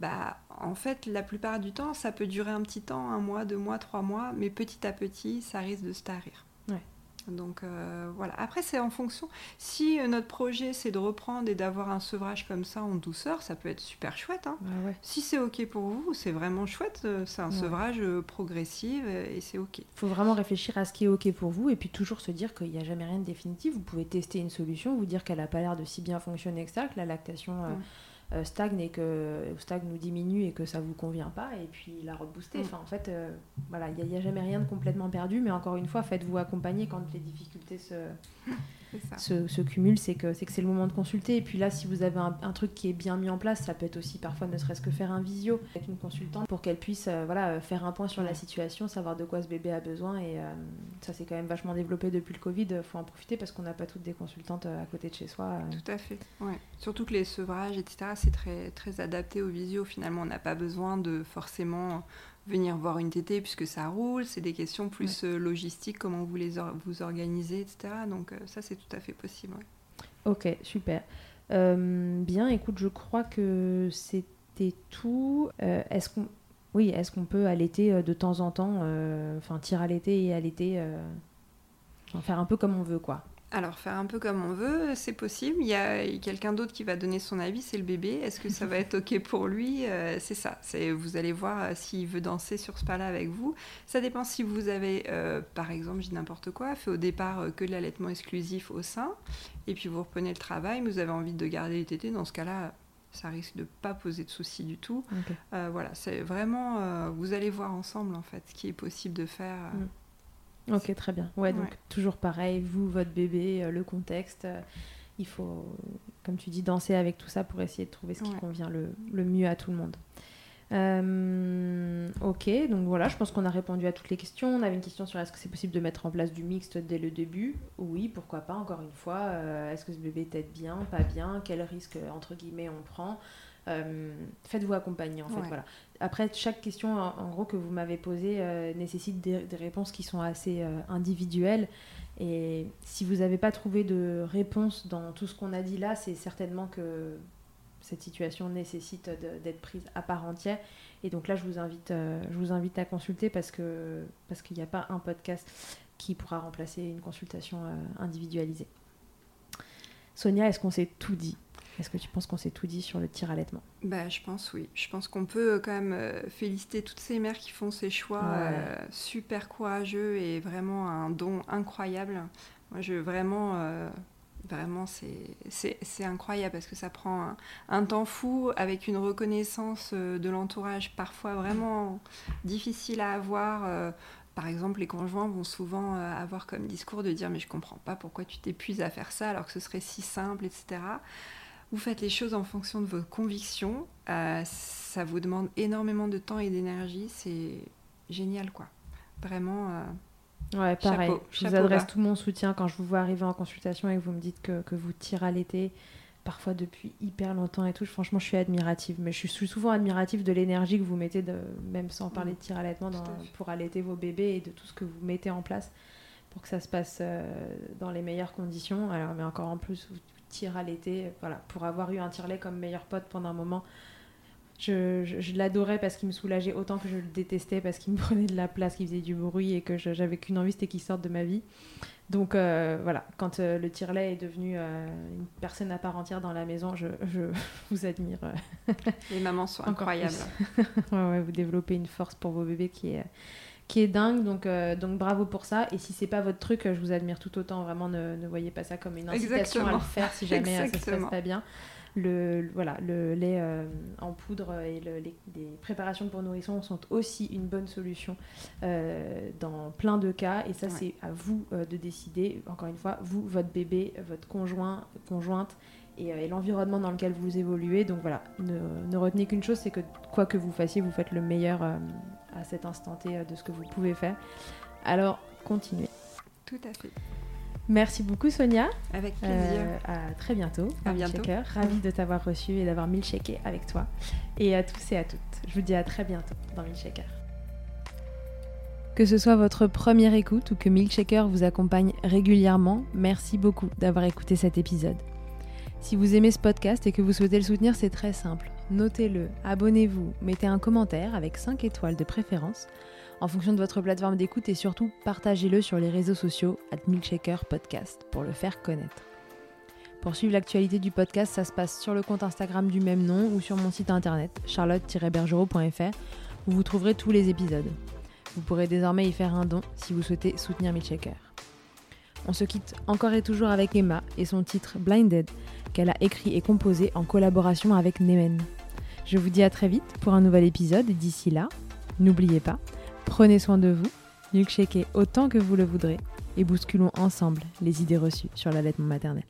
S2: Bah, en fait, la plupart du temps, ça peut durer un petit temps, un mois, deux mois, trois mois, mais petit à petit, ça risque de se tarir.
S1: Ouais.
S2: Donc euh, voilà. Après, c'est en fonction. Si euh, notre projet, c'est de reprendre et d'avoir un sevrage comme ça en douceur, ça peut être super chouette. hein.
S1: Ouais, ouais.
S2: Si c'est OK pour vous, c'est vraiment chouette. euh, C'est un
S1: Ouais.
S2: sevrage progressif et c'est OK.
S1: faut vraiment réfléchir à ce qui est OK pour vous et puis toujours se dire qu'il n'y a jamais rien de définitif. Vous pouvez tester une solution, vous dire qu'elle n'a pas l'air de si bien fonctionner que ça, que la lactation euh, stagne et que ou stagne ou diminue et que ça vous convient pas et puis la rebooster.
S2: Mm.
S1: Enfin, en fait, euh, voilà, il n'y a, jamais rien de complètement perdu, mais encore une fois, faites-vous accompagner quand les difficultés se. Se, se cumulent, c'est que c'est que c'est le moment de consulter. Et puis là, si vous avez un, un truc qui est bien mis en place, ça peut être aussi parfois ne serait-ce que faire un visio avec une consultante pour qu'elle puisse euh, voilà, euh, faire un point sur la situation, savoir de quoi ce bébé a besoin. Et euh, ça, c'est quand même vachement développé depuis le Covid. Il faut en profiter parce qu'on n'a pas toutes des consultantes à côté de chez soi.
S2: Tout à fait. Ouais. Surtout que les sevrages, etc., c'est très, très adapté aux visio. Finalement, on n'a pas besoin de forcément venir voir une tétée puisque ça roule. C'est des questions plus euh, logistiques, comment vous les or- vous organisez, etc. Donc euh, ça, c'est tout à fait possible. ouais.
S1: Ok, super. Euh, bien, écoute, je crois que c'était tout. Euh, est-ce qu'on, oui, est-ce qu'on peut allaiter de temps en temps, euh, enfin tirer à l'été et allaiter, enfin, faire un peu comme on veut, quoi?
S2: Alors, faire un peu comme on veut, c'est possible. Il y a quelqu'un d'autre qui va donner son avis, c'est le bébé. Est-ce que ça va être OK pour lui? Euh, C'est ça. C'est, vous allez voir euh, s'il veut danser sur ce pas-là avec vous. Ça dépend si vous avez, euh, par exemple, je dis n'importe quoi, fait au départ que de l'allaitement exclusif au sein, et puis vous reprenez le travail, mais vous avez envie de garder les tétés. Dans ce cas-là, ça risque de pas poser de soucis du tout. Euh, voilà, c'est vraiment, vous allez voir ensemble en fait ce qui est possible de faire.
S1: Mm. Ok, très bien. Ouais, donc
S2: Ouais.
S1: toujours pareil, vous, votre bébé, euh, le contexte. euh, il faut, comme tu dis, danser avec tout ça pour essayer de trouver ce qui
S2: Ouais.
S1: convient le, le mieux à tout le monde. Euh, ok, donc voilà, je pense qu'on a répondu à toutes les questions. On avait une question sur est-ce que c'est possible de mettre en place du mixte dès le début? Oui, pourquoi pas, encore une fois. Euh, est-ce que ce bébé t'aide bien, pas bien Quel risque, entre guillemets, on prend? Euh, Faites-vous accompagner, en fait,
S2: Ouais.
S1: voilà. Après, chaque question, en, en gros, que vous m'avez posée euh, nécessite des, des réponses qui sont assez euh, individuelles. Et si vous n'avez pas trouvé de réponse dans tout ce qu'on a dit là, c'est certainement que cette situation nécessite d'être prise à part entière. Et donc là, je vous invite, je vous invite à consulter parce que parce qu'il n'y a pas un podcast qui pourra remplacer une consultation individualisée. Sonia, est-ce qu'on s'est tout dit? Est-ce que tu penses qu'on s'est tout dit sur le tir allaitement
S2: Bah, je pense oui. Je pense qu'on peut euh, quand même euh, féliciter toutes ces mères qui font ces choix
S1: Ouais.
S2: euh, super courageux et vraiment un don incroyable. Moi, je vraiment, euh, Vraiment, c'est incroyable parce que ça prend un, un, temps fou avec une reconnaissance de l'entourage parfois vraiment difficile à avoir par exemple, les conjoints vont souvent avoir comme discours de dire mais je comprends pas pourquoi tu t'épuises à faire ça alors que ce serait si simple, etc. Vous faites les choses en fonction de vos convictions. Euh, ça vous demande énormément de temps et d'énergie. C'est génial, quoi. Vraiment.
S1: Euh, ouais, pareil. je vous adresse tout mon soutien quand je vous vois arriver en consultation et que vous me dites que, que vous tirez à l'été parfois depuis hyper longtemps et tout. Franchement, je suis admirative. Mais je suis souvent admirative de l'énergie que vous mettez, de, même sans parler de tir allaitement, pour allaiter vos bébés et de tout ce que vous mettez en place pour que ça se passe euh, dans les meilleures conditions. Alors, mais encore en plus, vous tir l'été, voilà, pour avoir eu un tire-lait comme meilleur pote pendant un moment. Je, je, l'adorais parce qu'il me soulageait autant que je le détestais parce qu'il me prenait de la place, qu'il faisait du bruit et que j'avais qu'une envie, c'était qu'il sorte de ma vie. Donc euh, voilà, quand euh, le tire-lait est devenu euh, une personne à part entière dans la maison, je, vous admire.
S2: Les mamans sont incroyables.
S1: ouais, vous développez une force pour vos bébés qui est, qui est dingue. Donc, donc bravo pour ça. Et si c'est pas votre truc, je vous admire tout autant. Vraiment, ne, ne voyez pas ça comme une incitation à le faire si jamais ça se passe pas bien le, voilà, le lait euh, en poudre et les, préparations pour nourrissons sont aussi une bonne solution euh, dans plein de cas. Et ça, c'est à vous euh, de décider, encore une fois, vous, votre bébé, votre conjoint, conjointe et, l'environnement dans lequel vous évoluez. Donc voilà, ne, ne retenez qu'une chose, c'est que quoi que vous fassiez, vous faites le meilleur à cet instant T de ce que vous pouvez faire. Alors, continuez.
S2: Tout à fait.
S1: Merci beaucoup Sonia.
S2: Avec plaisir.
S1: Euh, à très bientôt.
S2: À bientôt.
S1: Ravie de t'avoir reçu et d'avoir milkshaké avec toi. Et à tous et à toutes. Je vous dis à très bientôt dans Milkshaker. Que ce soit votre première écoute ou que Milkshaker vous accompagne régulièrement, merci beaucoup d'avoir écouté cet épisode. Si vous aimez ce podcast et que vous souhaitez le soutenir, c'est très simple. Notez-le, abonnez-vous, mettez un commentaire avec 5 étoiles de préférence en fonction de votre plateforme d'écoute et surtout partagez-le sur les réseaux sociaux at Milkshaker Podcast pour le faire connaître. Pour suivre l'actualité du podcast, ça se passe sur le compte Instagram du même nom ou sur mon site internet charlotte-bergerot.fr où vous trouverez tous les épisodes. Vous pourrez désormais y faire un don si vous souhaitez soutenir Milkshaker. On se quitte encore et toujours avec Emma et son titre Blinded qu'elle a écrit et composé en collaboration avec Nemen. Je vous dis à très vite pour un nouvel épisode d'ici là, n'oubliez pas, Prenez soin de vous, milkshakez autant que vous le voudrez et bousculons ensemble les idées reçues sur l'allaitement maternel.